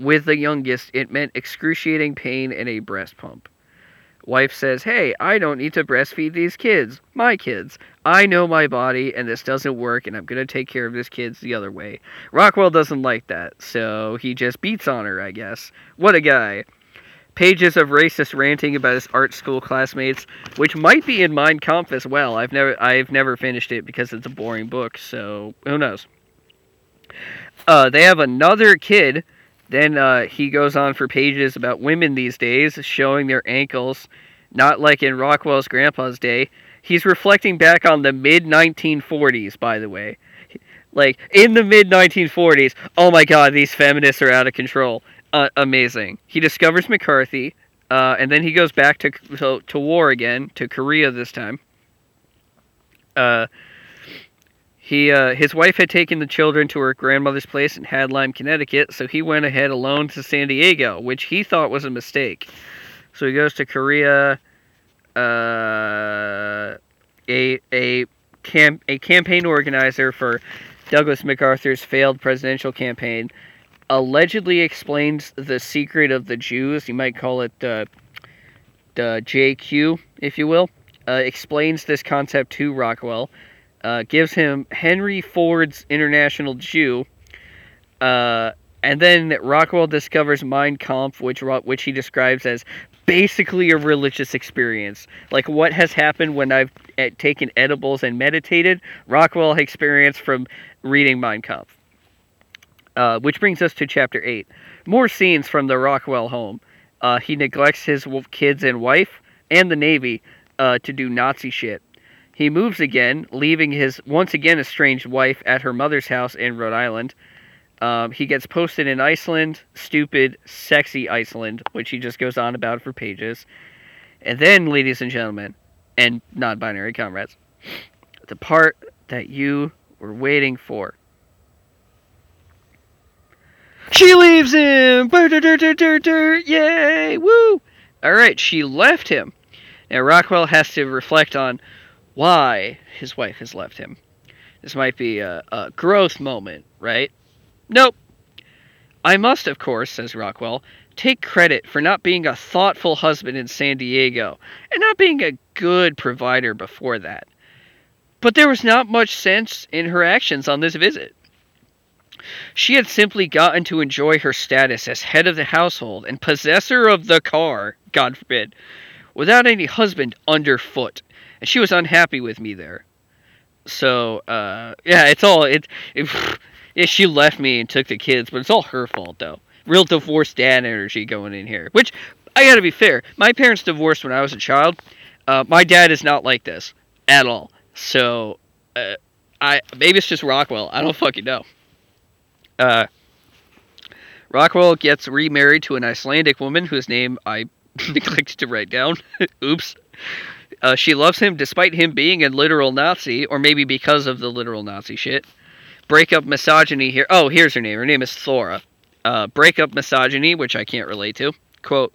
with the youngest, it meant excruciating pain and a breast pump. Wife says, Hey, I don't need to breastfeed these kids. My kids. I know my body, and this doesn't work, and I'm going to take care of this kids the other way. Rockwell doesn't like that, so he just beats on her, I guess. What a guy. Pages of racist ranting about his art school classmates, which might be in Mein Kampf as well. I've never, I've never finished it because it's a boring book, so who knows. Uh, they have another kid then uh, he goes on for pages about women these days, showing their ankles, not like in Rockwell's grandpa's day. He's reflecting back on the mid 1940s, by the way. Like, in the mid 1940s, oh my god, these feminists are out of control. Uh, amazing. He discovers McCarthy, uh, and then he goes back to, to, to war again, to Korea this time. Uh, he, uh, his wife had taken the children to her grandmother's place in Hadlyme, Connecticut, so he went ahead alone to San Diego, which he thought was a mistake. So he goes to Korea. Uh, a a camp a campaign organizer for Douglas MacArthur's failed presidential campaign allegedly explains the secret of the Jews. You might call it the the JQ, if you will. Uh, explains this concept to Rockwell uh, gives him Henry Ford's International Jew, uh, and then Rockwell discovers Mein Kampf, which which he describes as basically a religious experience. Like what has happened when I've eh, taken edibles and meditated, Rockwell experienced from reading Mein Kampf. Uh, which brings us to chapter 8. More scenes from the Rockwell home. Uh, he neglects his kids and wife and the Navy uh, to do Nazi shit. He moves again, leaving his once again estranged wife at her mother's house in Rhode Island. Um, he gets posted in Iceland, stupid, sexy Iceland, which he just goes on about for pages. And then, ladies and gentlemen, and non binary comrades, the part that you were waiting for. She leaves him! Yay! Woo! Alright, she left him. Now, Rockwell has to reflect on why his wife has left him. This might be a, a growth moment, right? Nope. I must, of course, says Rockwell, take credit for not being a thoughtful husband in San Diego and not being a good provider before that. But there was not much sense in her actions on this visit. She had simply gotten to enjoy her status as head of the household and possessor of the car, God forbid, without any husband underfoot, and she was unhappy with me there. So, uh, yeah, it's all it, it. She left me and took the kids, but it's all her fault though. Real divorced dad energy going in here. Which I gotta be fair. My parents divorced when I was a child. Uh, my dad is not like this at all. So, uh, I maybe it's just Rockwell. I don't fucking know. Uh, Rockwell gets remarried to an Icelandic woman whose name I neglected to write down. Oops. Uh, she loves him despite him being a literal Nazi, or maybe because of the literal Nazi shit. Breakup misogyny here. Oh, here's her name. Her name is Thora. Uh, breakup misogyny, which I can't relate to. Quote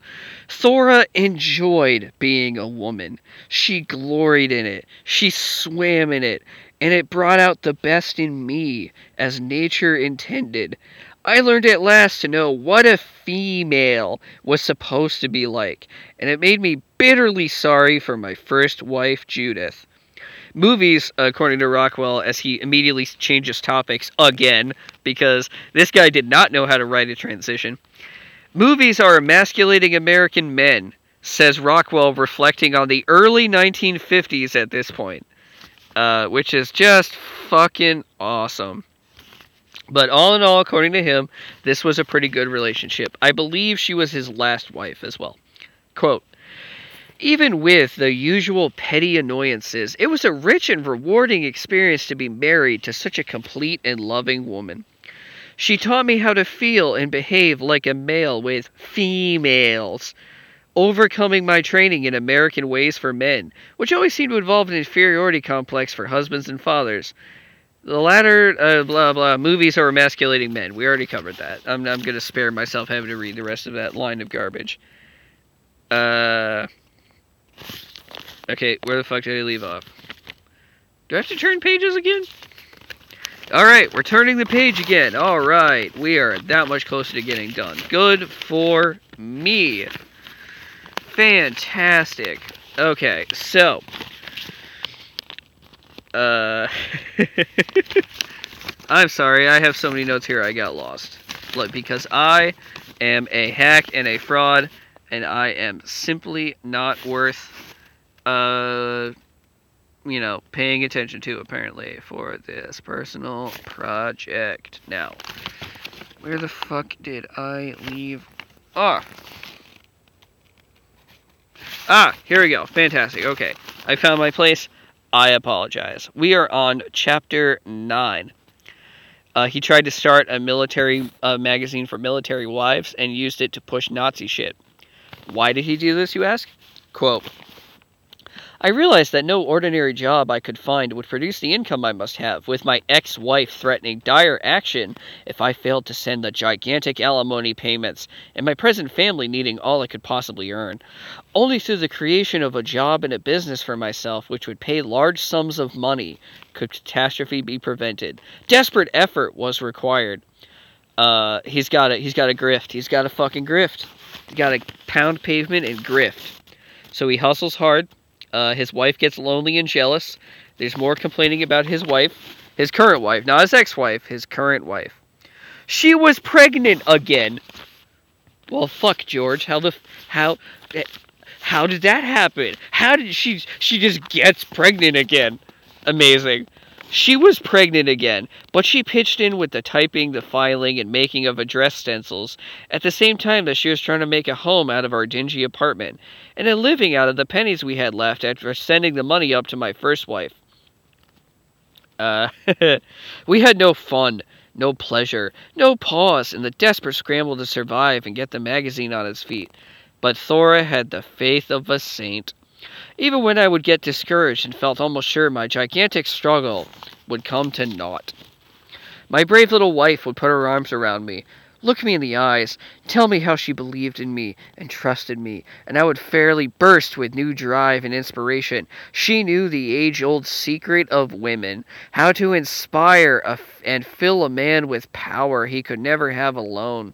Thora enjoyed being a woman. She gloried in it. She swam in it. And it brought out the best in me, as nature intended. I learned at last to know what a female was supposed to be like, and it made me bitterly sorry for my first wife, Judith. Movies, according to Rockwell, as he immediately changes topics again, because this guy did not know how to write a transition. Movies are emasculating American men, says Rockwell, reflecting on the early 1950s at this point, uh, which is just fucking awesome. But all in all, according to him, this was a pretty good relationship. I believe she was his last wife as well. Quote Even with the usual petty annoyances, it was a rich and rewarding experience to be married to such a complete and loving woman. She taught me how to feel and behave like a male with females, overcoming my training in American ways for men, which always seemed to involve an inferiority complex for husbands and fathers. The latter, uh, blah blah, movies are emasculating men. We already covered that. I'm, I'm going to spare myself having to read the rest of that line of garbage. Uh. Okay, where the fuck did I leave off? Do I have to turn pages again? Alright, we're turning the page again. Alright, we are that much closer to getting done. Good for me. Fantastic. Okay, so uh, I'm sorry, I have so many notes here I got lost. Look, because I am a hack and a fraud, and I am simply not worth, uh, you know, paying attention to, apparently, for this personal project. Now, where the fuck did I leave off? Ah, here we go. Fantastic. Okay. I found my place. I apologize. We are on chapter 9. Uh, he tried to start a military uh, magazine for military wives and used it to push Nazi shit. Why did he do this, you ask? Quote I realized that no ordinary job I could find would produce the income I must have, with my ex wife threatening dire action if I failed to send the gigantic alimony payments, and my present family needing all I could possibly earn. Only through the creation of a job and a business for myself, which would pay large sums of money, could catastrophe be prevented. Desperate effort was required. Uh, he's got a he's got a grift. He's got a fucking grift. He got a pound pavement and grift. So he hustles hard uh, his wife gets lonely and jealous. There's more complaining about his wife, his current wife, not his ex wife, his current wife. She was pregnant again. Well, fuck, George. How the. How. How did that happen? How did she. She just gets pregnant again. Amazing. She was pregnant again, but she pitched in with the typing, the filing, and making of address stencils at the same time that she was trying to make a home out of our dingy apartment and a living out of the pennies we had left after sending the money up to my first wife. Uh, we had no fun, no pleasure, no pause in the desperate scramble to survive and get the magazine on its feet. But Thora had the faith of a saint. Even when I would get discouraged and felt almost sure my gigantic struggle would come to naught. My brave little wife would put her arms around me, look me in the eyes, tell me how she believed in me and trusted me, and I would fairly burst with new drive and inspiration. She knew the age old secret of women how to inspire and fill a man with power he could never have alone.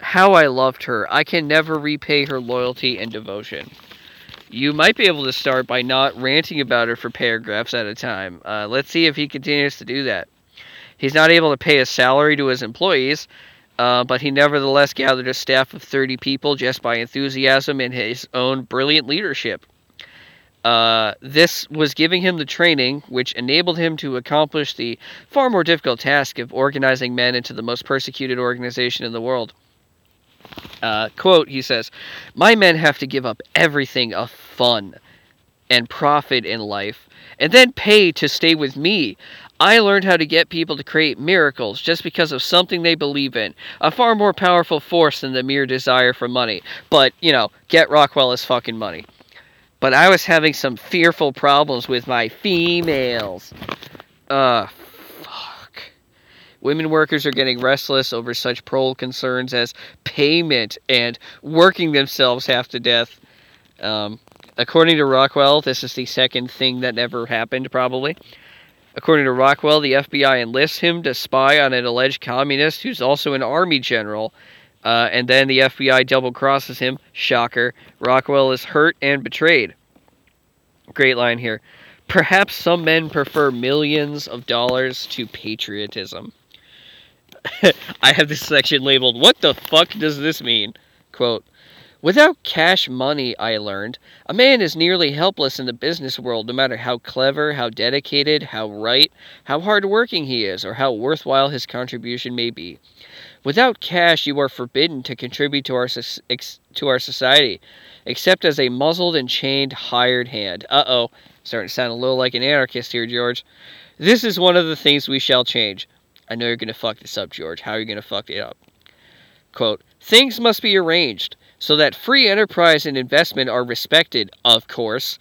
How I loved her. I can never repay her loyalty and devotion. You might be able to start by not ranting about her for paragraphs at a time. Uh, let's see if he continues to do that. He's not able to pay a salary to his employees, uh, but he nevertheless gathered a staff of 30 people just by enthusiasm and his own brilliant leadership. Uh, this was giving him the training which enabled him to accomplish the far more difficult task of organizing men into the most persecuted organization in the world. Uh, quote, he says, My men have to give up everything of fun and profit in life and then pay to stay with me. I learned how to get people to create miracles just because of something they believe in. A far more powerful force than the mere desire for money. But, you know, get Rockwell his fucking money. But I was having some fearful problems with my females. Uh. Women workers are getting restless over such prole concerns as payment and working themselves half to death. Um, according to Rockwell, this is the second thing that never happened, probably. According to Rockwell, the FBI enlists him to spy on an alleged communist who's also an army general. Uh, and then the FBI double crosses him. Shocker. Rockwell is hurt and betrayed. Great line here. Perhaps some men prefer millions of dollars to patriotism. I have this section labeled, What the fuck does this mean? Quote, Without cash money, I learned, a man is nearly helpless in the business world no matter how clever, how dedicated, how right, how hard working he is, or how worthwhile his contribution may be. Without cash, you are forbidden to contribute to our, to our society, except as a muzzled and chained hired hand. Uh oh, starting to sound a little like an anarchist here, George. This is one of the things we shall change. I know you're going to fuck this up, George. How are you going to fuck it up? Quote, Things must be arranged so that free enterprise and investment are respected, of course,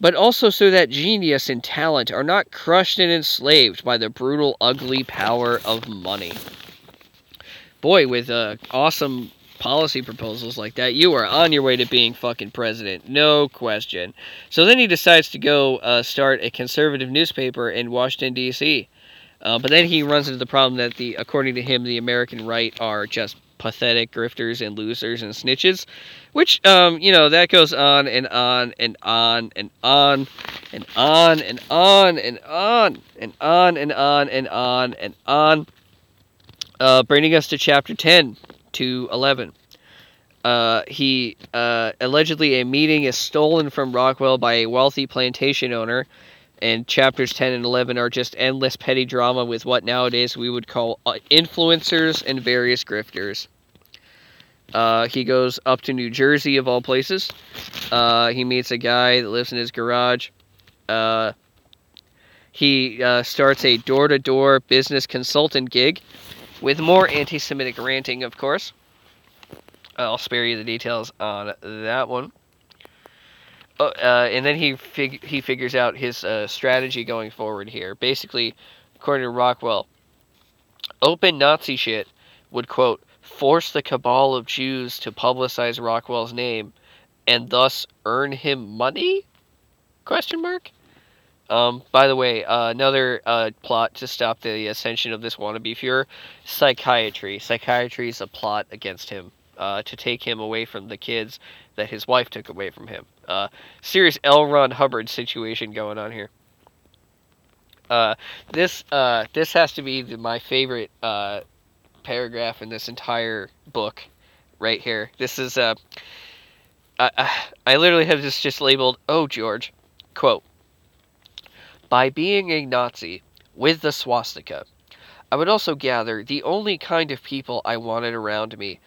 but also so that genius and talent are not crushed and enslaved by the brutal, ugly power of money. Boy, with uh, awesome policy proposals like that, you are on your way to being fucking president, no question. So then he decides to go uh, start a conservative newspaper in Washington D.C. Uh, but then he runs into the problem that the, according to him, the American right are just pathetic grifters and losers and snitches, which um, you know that goes on and on and on and on and on and on and on and on and on and on and on, uh, bringing us to chapter ten to eleven. Uh, he uh, allegedly a meeting is stolen from Rockwell by a wealthy plantation owner and chapters 10 and 11 are just endless petty drama with what nowadays we would call uh, influencers and various grifters. Uh, he goes up to New Jersey, of all places. Uh, he meets a guy that lives in his garage. Uh, he uh, starts a door to door business consultant gig with more anti Semitic ranting, of course. I'll spare you the details on that one. Oh, uh, and then he fig- he figures out his uh, strategy going forward here. Basically, according to Rockwell, open Nazi shit would quote force the cabal of Jews to publicize Rockwell's name and thus earn him money? Question mark. Um, by the way, uh, another uh, plot to stop the ascension of this wannabe Fuhrer: psychiatry. Psychiatry is a plot against him uh, to take him away from the kids that his wife took away from him. Uh, serious L. Ron Hubbard situation going on here. Uh, this uh, this has to be the, my favorite uh, paragraph in this entire book, right here. This is uh, I, I literally have this just labeled. Oh, George, quote. By being a Nazi with the swastika, I would also gather the only kind of people I wanted around me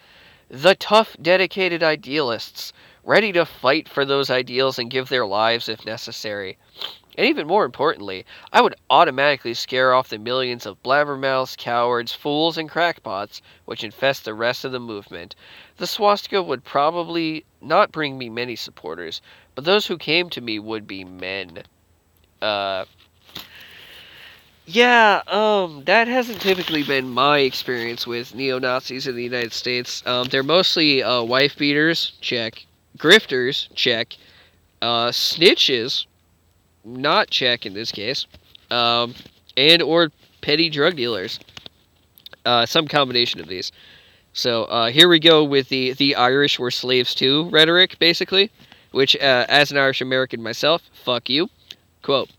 the tough, dedicated idealists, ready to fight for those ideals and give their lives if necessary. And even more importantly, I would automatically scare off the millions of blabbermouths, cowards, fools, and crackpots which infest the rest of the movement. The swastika would probably not bring me many supporters, but those who came to me would be men. Uh, Yeah, um, that hasn't typically been my experience with neo Nazis in the United States. Um, they're mostly uh, wife beaters, check. Grifters, check. Uh, snitches, not check in this case. Um, and or petty drug dealers. Uh, some combination of these. So uh, here we go with the the Irish were slaves too rhetoric, basically. Which, uh, as an Irish American myself, fuck you. Quote.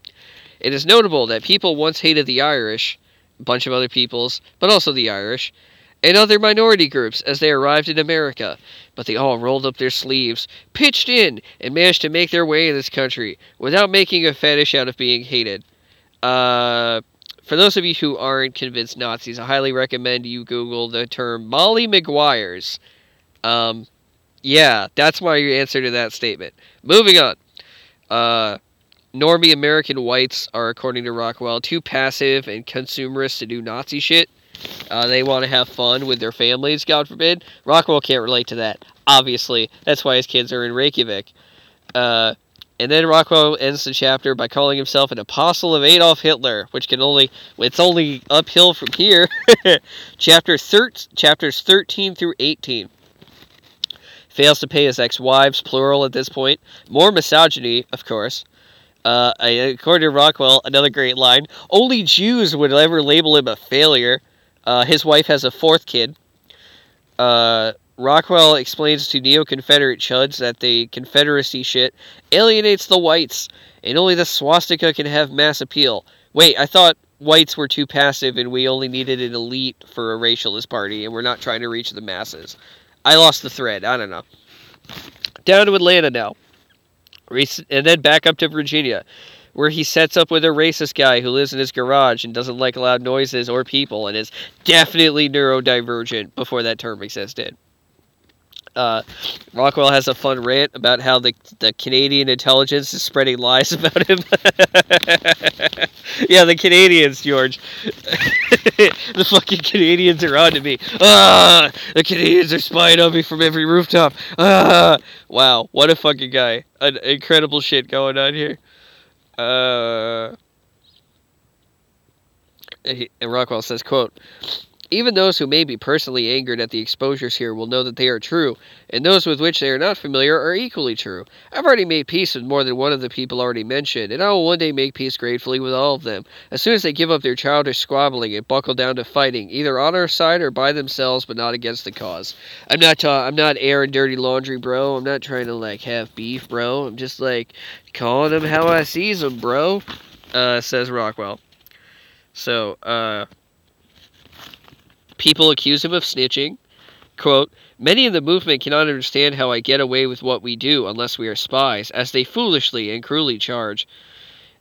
It is notable that people once hated the Irish, a bunch of other peoples, but also the Irish, and other minority groups as they arrived in America, but they all rolled up their sleeves, pitched in, and managed to make their way in this country without making a fetish out of being hated. Uh, for those of you who aren't convinced Nazis, I highly recommend you Google the term Molly Maguires. Um, yeah, that's my answer to that statement. Moving on. Uh, normie American whites are, according to Rockwell, too passive and consumerist to do Nazi shit. Uh, they want to have fun with their families, God forbid. Rockwell can't relate to that, obviously. That's why his kids are in Reykjavik. Uh, and then Rockwell ends the chapter by calling himself an apostle of Adolf Hitler, which can only it's only uphill from here. Chapter thir- chapters 13 through 18. Fails to pay his ex-wives, plural at this point. More misogyny, of course. Uh, according to Rockwell, another great line. Only Jews would ever label him a failure. Uh, his wife has a fourth kid. Uh, Rockwell explains to neo Confederate chuds that the Confederacy shit alienates the whites, and only the swastika can have mass appeal. Wait, I thought whites were too passive and we only needed an elite for a racialist party, and we're not trying to reach the masses. I lost the thread. I don't know. Down to Atlanta now and then back up to Virginia, where he sets up with a racist guy who lives in his garage and doesn't like loud noises or people and is definitely neurodivergent before that term existed. Uh, Rockwell has a fun rant about how the the Canadian intelligence is spreading lies about him. yeah, the Canadians, George. the fucking Canadians are on to me. Ah, the Canadians are spying on me from every rooftop. Ah, wow, what a fucking guy. An incredible shit going on here. Uh, and Rockwell says, "quote." Even those who may be personally angered at the exposures here will know that they are true, and those with which they are not familiar are equally true. I've already made peace with more than one of the people already mentioned, and I will one day make peace gratefully with all of them, as soon as they give up their childish squabbling and buckle down to fighting, either on our side or by themselves, but not against the cause. I'm not ta- I'm not airing dirty laundry, bro. I'm not trying to like have beef, bro. I'm just like calling them how I sees them, bro. Uh, says Rockwell. So, uh, People accuse him of snitching. Quote, Many in the movement cannot understand how I get away with what we do unless we are spies, as they foolishly and cruelly charge.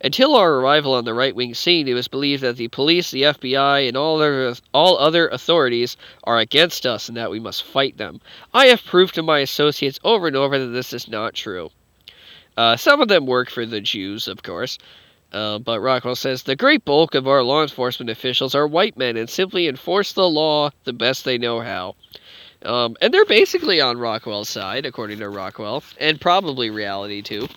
Until our arrival on the right wing scene, it was believed that the police, the FBI, and all other, all other authorities are against us and that we must fight them. I have proved to my associates over and over that this is not true. Uh, some of them work for the Jews, of course, uh, but Rockwell says the great bulk of our law enforcement officials are white men and simply enforce the law the best they know how. Um, and they're basically on Rockwell's side, according to Rockwell, and probably reality too.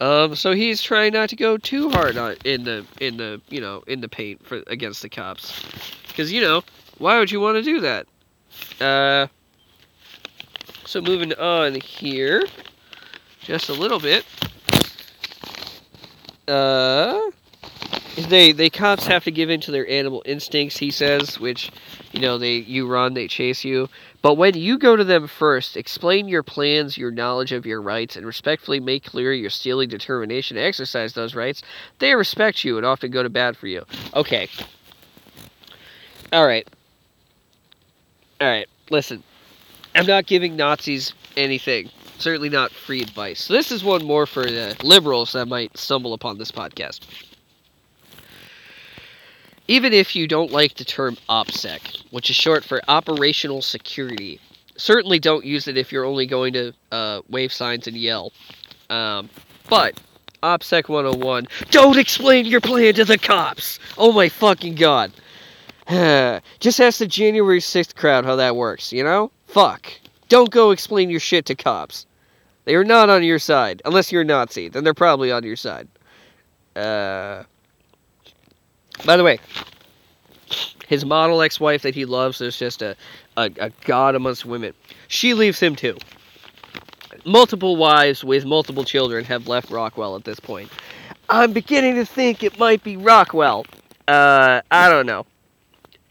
Um, so he's trying not to go too hard on in the in the you know in the paint for against the cops, because you know why would you want to do that? Uh, so moving on here, just a little bit uh, they they cops have to give in to their animal instincts. He says, which you know they you run, they chase you. But when you go to them first, explain your plans, your knowledge of your rights, and respectfully make clear your steely determination to exercise those rights, they respect you and often go to bat for you. Okay. All right. All right. Listen, I'm not giving Nazis anything certainly not free advice. So this is one more for the liberals that might stumble upon this podcast. Even if you don't like the term OPSEC, which is short for Operational Security, certainly don't use it if you're only going to uh, wave signs and yell. Um, but OPSEC 101, don't explain your plan to the cops. Oh my fucking god. Just ask the January 6th crowd how that works, you know? Fuck. Don't go explain your shit to cops. They are not on your side. Unless you're a Nazi. Then they're probably on your side. Uh, By the way, his model ex-wife that he loves is just a, a, a god amongst women. She leaves him too. Multiple wives with multiple children have left Rockwell at this point. I'm beginning to think it might be Rockwell. Uh, I don't know.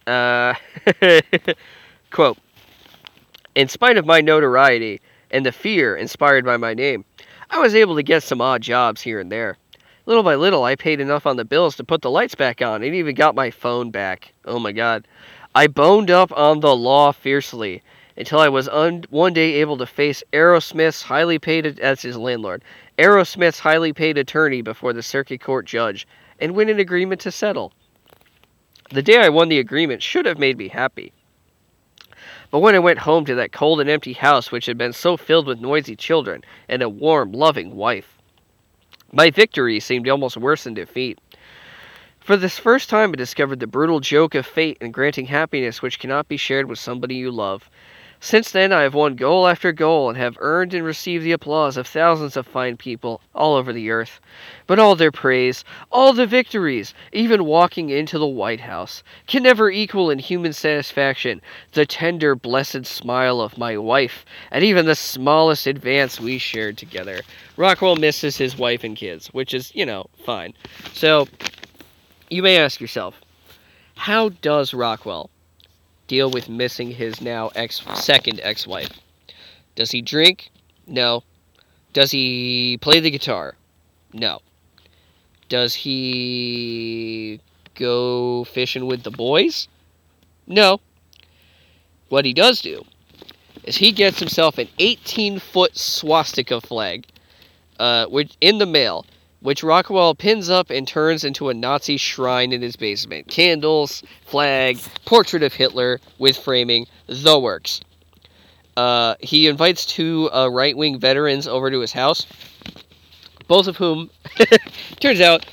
Uh, quote, in spite of my notoriety and the fear inspired by my name, I was able to get some odd jobs here and there. Little by little, I paid enough on the bills to put the lights back on and even got my phone back. Oh my god. I boned up on the law fiercely until I was un- one day able to face Arrowsmith's highly paid, as his landlord, Arrowsmith's highly paid attorney before the circuit court judge and win an agreement to settle. The day I won the agreement should have made me happy. But when I went home to that cold and empty house which had been so filled with noisy children and a warm, loving wife, my victory seemed almost worse than defeat. For this first time, I discovered the brutal joke of fate in granting happiness which cannot be shared with somebody you love. Since then, I have won goal after goal and have earned and received the applause of thousands of fine people all over the earth. But all their praise, all the victories, even walking into the White House, can never equal in human satisfaction the tender, blessed smile of my wife, and even the smallest advance we shared together. Rockwell misses his wife and kids, which is, you know, fine. So, you may ask yourself, how does Rockwell deal with missing his now ex second ex-wife. Does he drink? No. Does he play the guitar? No. Does he go fishing with the boys? No. What he does do is he gets himself an 18 foot swastika flag, uh, which in the mail which Rockwell pins up and turns into a Nazi shrine in his basement. Candles, flag, portrait of Hitler with framing, the works. Uh, he invites two uh, right wing veterans over to his house, both of whom, turns out,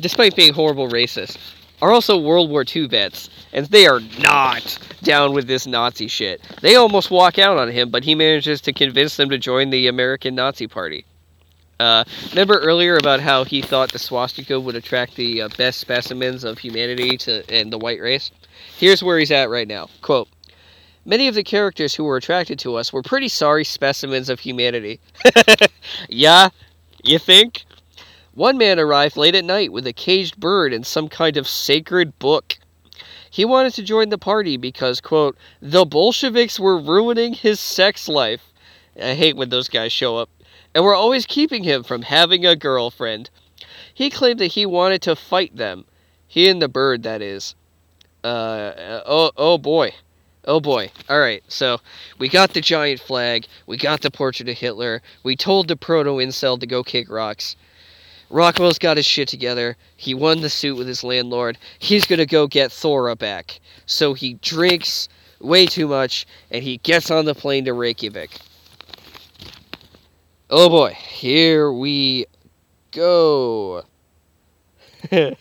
despite being horrible racists, are also World War II vets, and they are not down with this Nazi shit. They almost walk out on him, but he manages to convince them to join the American Nazi Party. Uh, remember earlier about how he thought the swastika would attract the uh, best specimens of humanity to and the white race? Here's where he's at right now. Quote, Many of the characters who were attracted to us were pretty sorry specimens of humanity. yeah, you think? One man arrived late at night with a caged bird and some kind of sacred book. He wanted to join the party because, quote, the Bolsheviks were ruining his sex life. I hate when those guys show up and were always keeping him from having a girlfriend. He claimed that he wanted to fight them. He and the bird, that is. Uh, oh, oh boy. Oh boy. Alright, so we got the giant flag, we got the portrait of Hitler, we told the proto incel to go kick rocks. Rockwell's got his shit together. He won the suit with his landlord. He's gonna go get Thora back. So he drinks way too much and he gets on the plane to Reykjavik. Oh boy, here we go.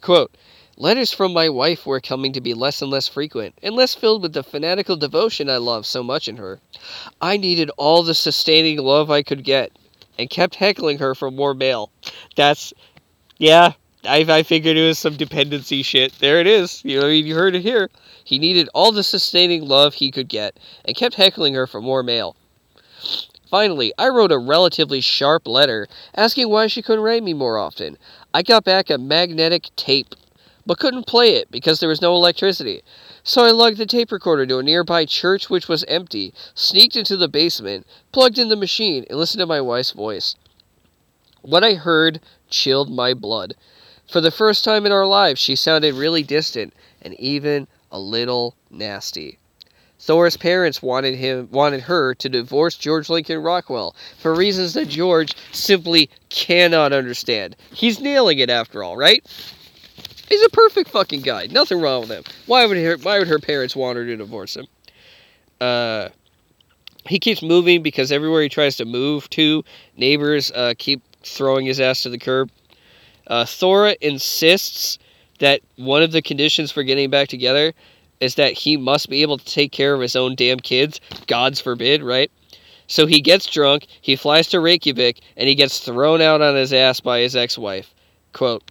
Quote Letters from my wife were coming to be less and less frequent, and less filled with the fanatical devotion I love so much in her. I needed all the sustaining love I could get, and kept heckling her for more mail. That's, yeah, I, I figured it was some dependency shit. There it is. You know, you heard it here. He needed all the sustaining love he could get, and kept heckling her for more mail. Finally, I wrote a relatively sharp letter asking why she couldn't write me more often. I got back a magnetic tape, but couldn't play it because there was no electricity. So I lugged the tape recorder to a nearby church which was empty, sneaked into the basement, plugged in the machine, and listened to my wife's voice. What I heard chilled my blood. For the first time in our lives, she sounded really distant and even a little nasty. Thora's parents wanted him wanted her to divorce George Lincoln Rockwell for reasons that George simply cannot understand. He's nailing it after all, right? He's a perfect fucking guy. Nothing wrong with him. Why would her why would her parents want her to divorce him? Uh he keeps moving because everywhere he tries to move to, neighbors uh, keep throwing his ass to the curb. Uh, Thora insists that one of the conditions for getting back together is that he must be able to take care of his own damn kids. God's forbid, right? So he gets drunk, he flies to Reykjavik, and he gets thrown out on his ass by his ex wife. Quote,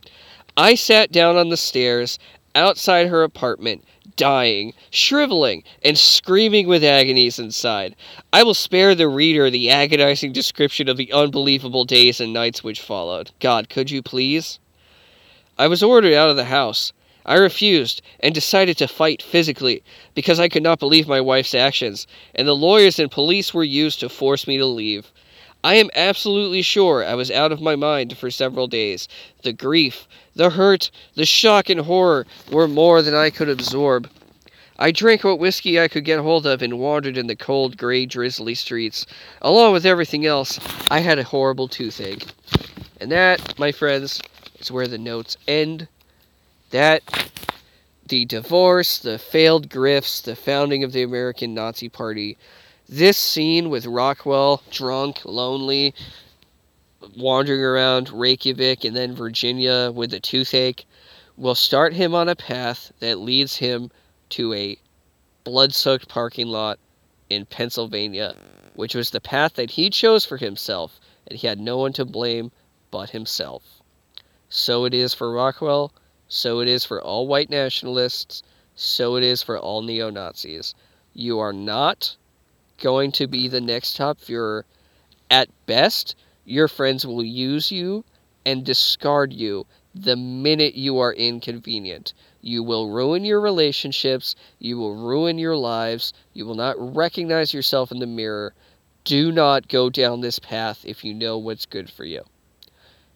I sat down on the stairs outside her apartment, dying, shriveling, and screaming with agonies inside. I will spare the reader the agonizing description of the unbelievable days and nights which followed. God, could you please? I was ordered out of the house. I refused and decided to fight physically because I could not believe my wife's actions, and the lawyers and police were used to force me to leave. I am absolutely sure I was out of my mind for several days. The grief, the hurt, the shock and horror were more than I could absorb. I drank what whiskey I could get hold of and wandered in the cold, gray, drizzly streets. Along with everything else, I had a horrible toothache. And that, my friends, is where the notes end. That, the divorce, the failed grifts, the founding of the American Nazi Party, this scene with Rockwell, drunk, lonely, wandering around Reykjavik and then Virginia with a toothache, will start him on a path that leads him to a blood soaked parking lot in Pennsylvania, which was the path that he chose for himself, and he had no one to blame but himself. So it is for Rockwell, so it is for all white nationalists, so it is for all neo Nazis. You are not going to be the next top Fuhrer. At best, your friends will use you and discard you the minute you are inconvenient. You will ruin your relationships, you will ruin your lives, you will not recognize yourself in the mirror. Do not go down this path if you know what's good for you.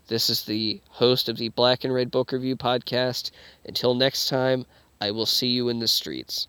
This is the host of the Black and Red Book Review podcast. Until next time, I will see you in the streets.